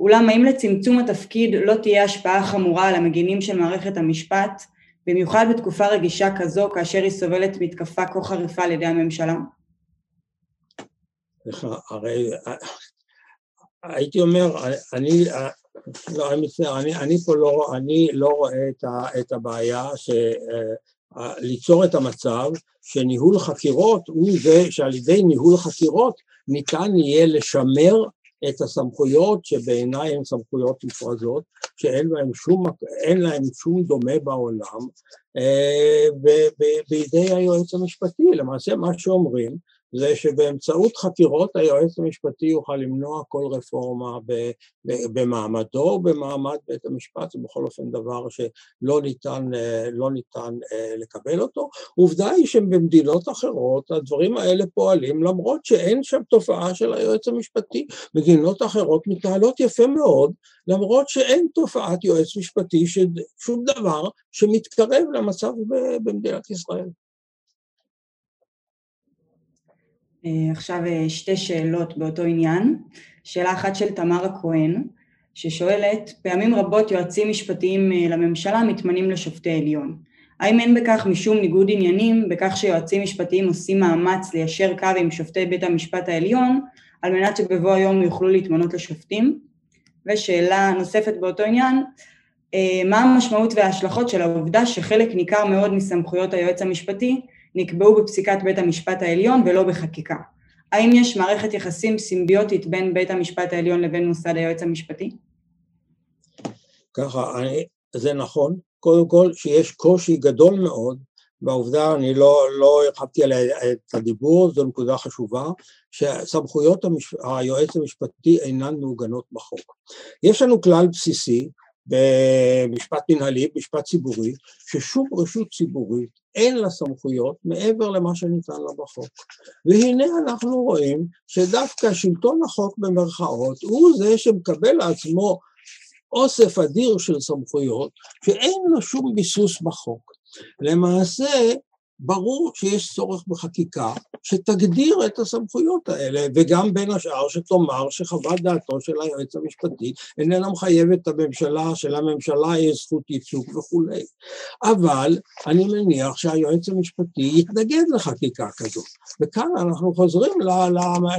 אולם האם לצמצום התפקיד לא תהיה השפעה חמורה על המגינים של מערכת המשפט, במיוחד בתקופה רגישה כזו כאשר היא סובלת מתקפה כה חריפה על ידי הממשלה? הרי הייתי אומר, אני, לא, אני מצטער, אני, אני פה לא, אני לא רואה את, ה, את הבעיה ש... ליצור את המצב שניהול חקירות הוא זה שעל ידי ניהול חקירות ניתן יהיה לשמר את הסמכויות שבעיניי הן סמכויות מופרזות, שאין להן שום, להן שום דומה בעולם, אה, בידי היועץ המשפטי. למעשה מה שאומרים זה שבאמצעות חקירות היועץ המשפטי יוכל למנוע כל רפורמה במעמדו במעמד בית המשפט, זה בכל אופן דבר שלא ניתן, לא ניתן אה, לקבל אותו. עובדה היא שבמדינות אחרות הדברים האלה פועלים למרות שאין שם תופעה של היועץ המשפטי. מדינות אחרות מתנהלות יפה מאוד למרות שאין תופעת יועץ משפטי, שום דבר שמתקרב למצב במדינת ישראל. עכשיו אה, שתי שאלות באותו עניין. שאלה אחת של תמר הכהן, ששואלת, פעמים רבות יועצים משפטיים אה, לממשלה מתמנים לשופטי עליון. האם אין בכך משום ניגוד עניינים, בכך שיועצים משפטיים עושים מאמץ ליישר קו עם שופטי בית המשפט העליון, על מנת שבבוא היום יוכלו להתמנות לשופטים? ושאלה נוספת באותו עניין, מה המשמעות וההשלכות של העובדה שחלק ניכר מאוד מסמכויות היועץ המשפטי נקבעו בפסיקת בית המשפט העליון ולא בחקיקה. האם יש מערכת יחסים סימביוטית בין בית המשפט העליון לבין מוסד היועץ המשפטי? ככה, אני, זה נכון. קודם כל שיש קושי גדול מאוד בעובדה, אני לא, לא הרחבתי עליה את הדיבור, זו נקודה חשובה, שסמכויות המש... היועץ המשפטי אינן מעוגנות בחוק. יש לנו כלל בסיסי במשפט מנהלי, במשפט ציבורי, ששום רשות ציבורית אין לה סמכויות מעבר למה שניתן לה בחוק. והנה אנחנו רואים שדווקא שלטון החוק במרכאות הוא זה שמקבל לעצמו אוסף אדיר של סמכויות שאין לו שום ביסוס בחוק. למעשה ברור שיש צורך בחקיקה שתגדיר את הסמכויות האלה, וגם בין השאר שתאמר שחוות דעתו של היועץ המשפטי איננה מחייבת את הממשלה, שלממשלה יש זכות ייצוג וכולי. אבל אני מניח שהיועץ המשפטי יתנגד לחקיקה כזאת. וכאן אנחנו חוזרים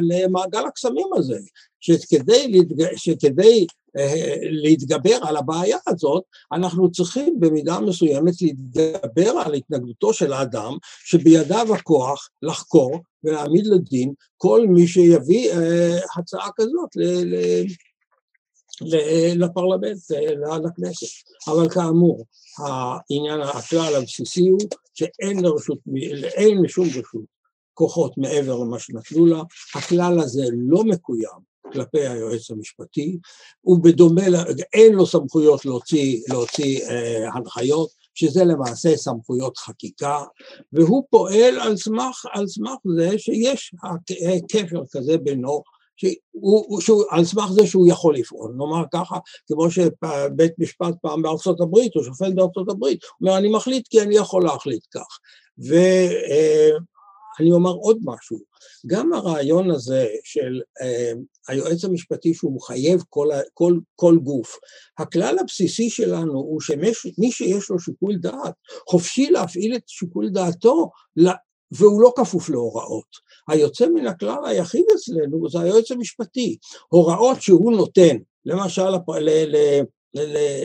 למעגל הקסמים הזה. שכדי, להתג... שכדי אה, להתגבר על הבעיה הזאת, אנחנו צריכים במידה מסוימת להתגבר על התנגדותו של האדם שבידיו הכוח לחקור ולהעמיד לדין כל מי שיביא אה, הצעה כזאת ל... ל... לפרלמנט, לכנסת. אבל כאמור, העניין, הכלל הבסיסי הוא שאין לרשות, אין לשום רשות כוחות מעבר למה שנתנו לה, הכלל הזה לא מקוים כלפי היועץ המשפטי, ובדומה, אין לו סמכויות להוציא, להוציא אה, הנחיות, שזה למעשה סמכויות חקיקה, והוא פועל על סמך, על סמך זה שיש קשר כזה בינו שהוא, שהוא, על סמך זה שהוא יכול לפעול, נאמר ככה, כמו שבית משפט פעם בארצות הברית, או שופט בארצות הברית, הוא אומר אני מחליט כי אני יכול להחליט כך. ואני אומר עוד משהו, גם הרעיון הזה של אה, היועץ המשפטי שהוא מחייב כל, כל, כל גוף, הכלל הבסיסי שלנו הוא שמי שיש לו שיקול דעת, חופשי להפעיל את שיקול דעתו והוא לא כפוף להוראות. היוצא מן הכלל היחיד אצלנו זה היועץ המשפטי. הוראות שהוא נותן, למשל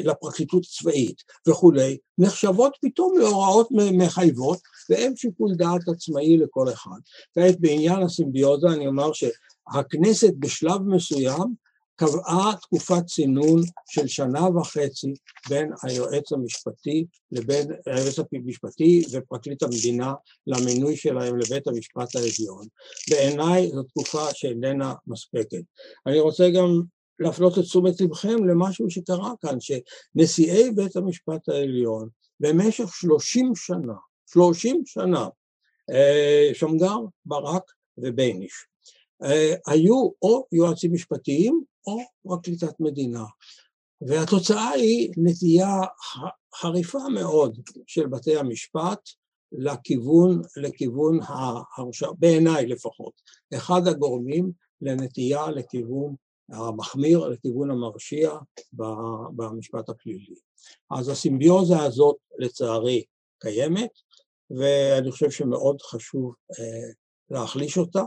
לפרקליטות הצבאית וכולי, נחשבות פתאום להוראות מחייבות והן שיקול דעת עצמאי לכל אחד. כעת בעניין הסימביוזה אני אומר שהכנסת בשלב מסוים קבעה תקופת צינון של שנה וחצי בין היועץ המשפטי לבין היועץ המשפטי ופרקליט המדינה למינוי שלהם לבית המשפט העליון. בעיניי זו תקופה שאיננה מספקת. אני רוצה גם להפנות את תשומת לבכם למשהו שקרה כאן, שנשיאי בית המשפט העליון במשך שלושים שנה, שלושים שנה, אה, שמגר, ברק ובייניש, היו או יועצים משפטיים או פרקליטת מדינה. והתוצאה היא נטייה חריפה מאוד של בתי המשפט לכיוון, לכיוון ההרשעה, בעיניי לפחות, אחד הגורמים לנטייה לכיוון המחמיר, לכיוון המרשיע במשפט הפלילי. אז הסימביוזה הזאת לצערי קיימת, ואני חושב שמאוד חשוב אה, להחליש אותה,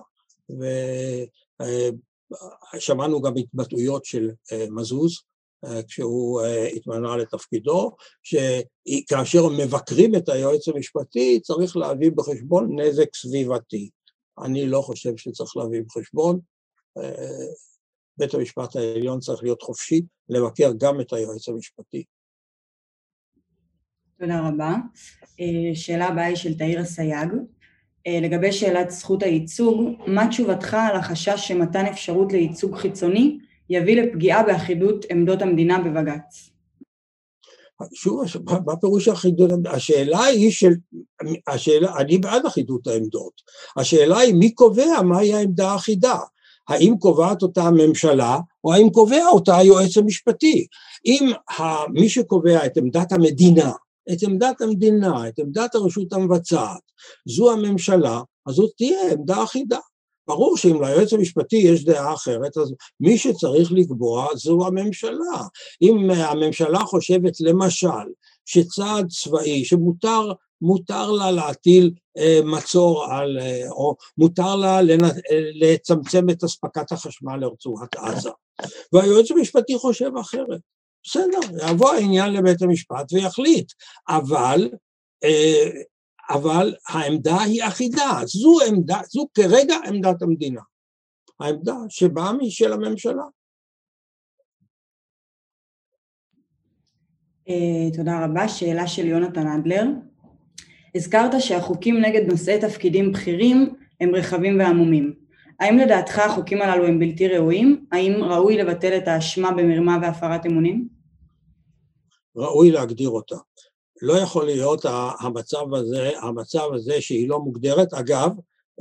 ושמענו גם התבטאויות של אה, מזוז, אה, כשהוא אה, התמנה לתפקידו, שכאשר מבקרים את היועץ המשפטי צריך להביא בחשבון נזק סביבתי. אני לא חושב שצריך להביא בחשבון, בית המשפט העליון צריך להיות חופשי לבקר גם את היועץ המשפטי. תודה רבה. שאלה הבאה היא של תאיר אסייג. אה, לגבי שאלת זכות הייצוג, מה תשובתך על החשש שמתן אפשרות לייצוג חיצוני יביא לפגיעה באחידות עמדות המדינה בבג"ץ? שוב, מה פירוש אחידות העמדות? השאלה היא של, השאלה, אני בעד אחידות העמדות, השאלה היא מי קובע מהי העמדה האחידה, האם קובעת אותה הממשלה או האם קובע אותה היועץ המשפטי. אם מי שקובע את עמדת המדינה את עמדת המדינה, את עמדת הרשות המבצעת, זו הממשלה, אז זאת תהיה עמדה אחידה. ברור שאם ליועץ המשפטי יש דעה אחרת, אז מי שצריך לקבוע זו הממשלה. אם הממשלה חושבת למשל שצעד צבאי, שמותר מותר לה להטיל אה, מצור על, אה, או מותר לה לנ... אה, לצמצם את אספקת החשמל לרצועת עזה. והיועץ המשפטי חושב אחרת. בסדר, יבוא העניין לבית המשפט ויחליט, אבל, אה, אבל העמדה היא אחידה, זו עמדה, זו כרגע עמדת המדינה, העמדה שבאה משל הממשלה. Uh, תודה רבה. שאלה של יונתן אדלר. הזכרת שהחוקים נגד נושאי תפקידים בכירים הם רחבים ועמומים. האם לדעתך החוקים הללו הם בלתי ראויים? האם ראוי לבטל את האשמה במרמה והפרת אמונים? ראוי להגדיר אותה. לא יכול להיות המצב הזה, המצב הזה שהיא לא מוגדרת. אגב,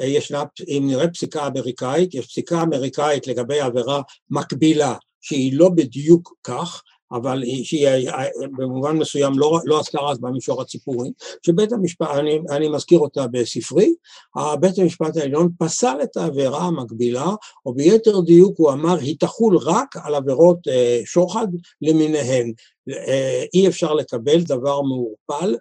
ישנה, אם נראה פסיקה אמריקאית, יש פסיקה אמריקאית לגבי עבירה מקבילה שהיא לא בדיוק כך, אבל שהיא במובן מסוים לא, לא עסקה רק במישור הציבורי, שבית המשפט, אני, אני מזכיר אותה בספרי, בית המשפט העליון פסל את העבירה המקבילה, או ביתר דיוק הוא אמר היא תחול רק על עבירות אה, שוחד למיניהן, אה, אי אפשר לקבל דבר מעורפל,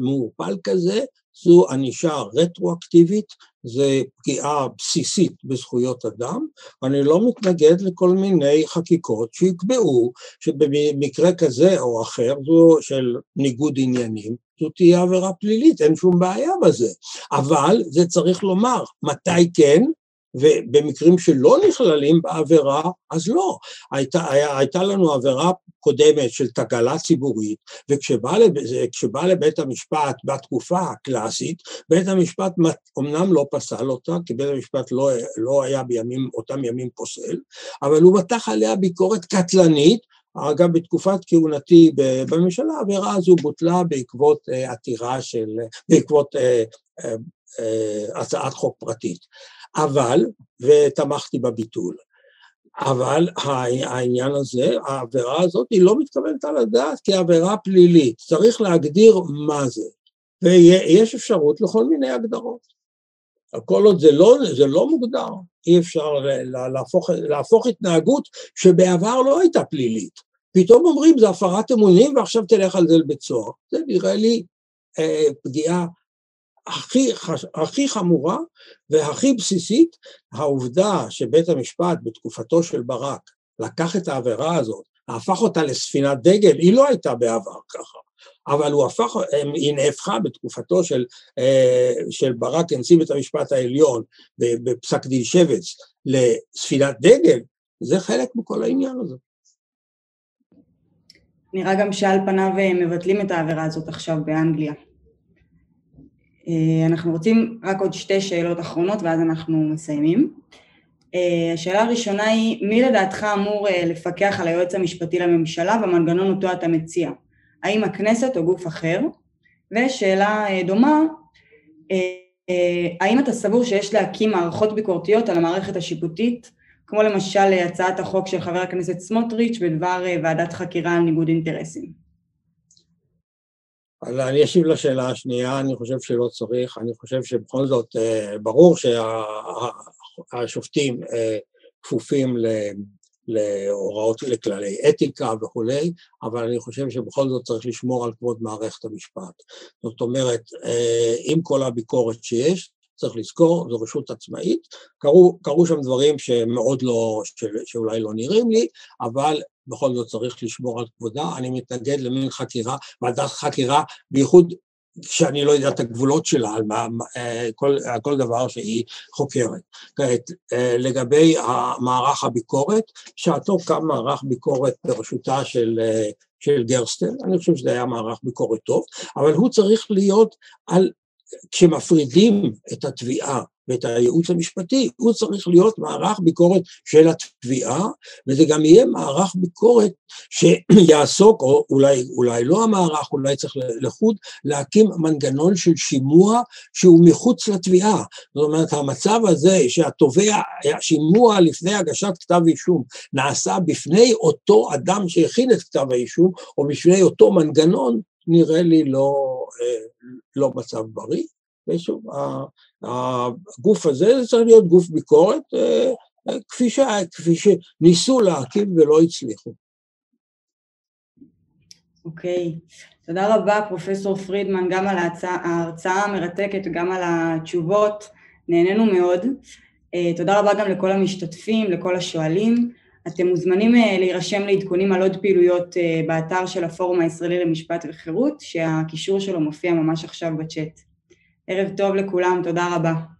מעורפל כזה, זו ענישה רטרואקטיבית, זה פגיעה בסיסית בזכויות אדם, אני לא מתנגד לכל מיני חקיקות שיקבעו שבמקרה כזה או אחר, זו של ניגוד עניינים, זו תהיה עבירה פלילית, אין שום בעיה בזה. אבל זה צריך לומר, מתי כן ובמקרים שלא נכללים בעבירה, אז לא. הייתה, היה, הייתה לנו עבירה קודמת של תקלה ציבורית, וכשבא לב, לבית המשפט בתקופה הקלאסית, בית המשפט אמנם לא פסל אותה, כי בית המשפט לא, לא היה בימים, אותם ימים פוסל, אבל הוא מתח עליה ביקורת קטלנית, אגב, בתקופת כהונתי בממשלה, העבירה הזו בוטלה בעקבות uh, עתירה של, בעקבות uh, uh, הצעת חוק פרטית. אבל, ותמכתי בביטול. אבל העניין הזה, העבירה הזאת, היא לא מתכוונת על הדעת כעבירה פלילית, צריך להגדיר מה זה, ויש אפשרות לכל מיני הגדרות. כל עוד זה לא, זה לא מוגדר, אי אפשר להפוך, להפוך התנהגות שבעבר לא הייתה פלילית. פתאום אומרים זה הפרת אמונים ועכשיו תלך על זה לבית סוהר. זה נראה לי אה, פגיעה הכי, הכי חמורה והכי בסיסית, העובדה שבית המשפט בתקופתו של ברק לקח את העבירה הזאת, הפך אותה לספינת דגל, היא לא הייתה בעבר ככה, אבל הוא הפך, היא נהפכה בתקופתו של, אה, של ברק כנשיא בית המשפט העליון בפסק דין שבץ לספינת דגל, זה חלק מכל העניין הזה. נראה גם שעל פניו אה, מבטלים את העבירה הזאת עכשיו באנגליה. אה, אנחנו רוצים רק עוד שתי שאלות אחרונות ואז אנחנו מסיימים. אה, השאלה הראשונה היא, מי לדעתך אמור אה, לפקח על היועץ המשפטי לממשלה במנגנון אותו אתה מציע? האם הכנסת או גוף אחר? ושאלה דומה, האם אתה סבור שיש להקים מערכות ביקורתיות על המערכת השיפוטית, כמו למשל הצעת החוק של חבר הכנסת סמוטריץ' בדבר ועדת חקירה על ניגוד אינטרסים? אז אני אשיב לשאלה השנייה, אני חושב שלא צריך, אני חושב שבכל זאת אה, ברור שהשופטים אה, כפופים להוראות, לכללי אתיקה וכולי, אבל אני חושב שבכל זאת צריך לשמור על כבוד מערכת המשפט. זאת אומרת, אה, עם כל הביקורת שיש, צריך לזכור, זו רשות עצמאית, קרו, קרו שם דברים שמאוד לא, שאולי לא נראים לי, אבל בכל זאת צריך לשמור על כבודה, אני מתנגד למין חקירה, ועדת חקירה, בייחוד שאני לא יודע את הגבולות שלה, על מה, אה, כל, כל דבר שהיא חוקרת. כעת, אה, לגבי מערך הביקורת, שעתו קם מערך ביקורת בראשותה של, אה, של גרסטן, אני חושב שזה היה מערך ביקורת טוב, אבל הוא צריך להיות על, כשמפרידים את התביעה ואת הייעוץ המשפטי, הוא צריך להיות מערך ביקורת של התביעה, וזה גם יהיה מערך ביקורת שיעסוק, או אולי, אולי לא המערך, אולי צריך לחוד, להקים מנגנון של שימוע שהוא מחוץ לתביעה. זאת אומרת, המצב הזה שהתובע, השימוע לפני הגשת כתב אישום נעשה בפני אותו אדם שהכין את כתב האישום, או בפני אותו מנגנון, נראה לי לא, אה, לא מצב בריא. ושוב, הגוף הזה זה צריך להיות גוף ביקורת, אה, אה, כפי, ש... כפי שניסו להקים ולא הצליחו. אוקיי, okay. תודה רבה פרופסור פרידמן גם על ההרצאה המרתקת וגם על התשובות, נהנינו מאוד. תודה רבה גם לכל המשתתפים, לכל השואלים. אתם מוזמנים להירשם לעדכונים על עוד פעילויות באתר של הפורום הישראלי למשפט וחירות, שהקישור שלו מופיע ממש עכשיו בצ'אט. ערב טוב לכולם, תודה רבה.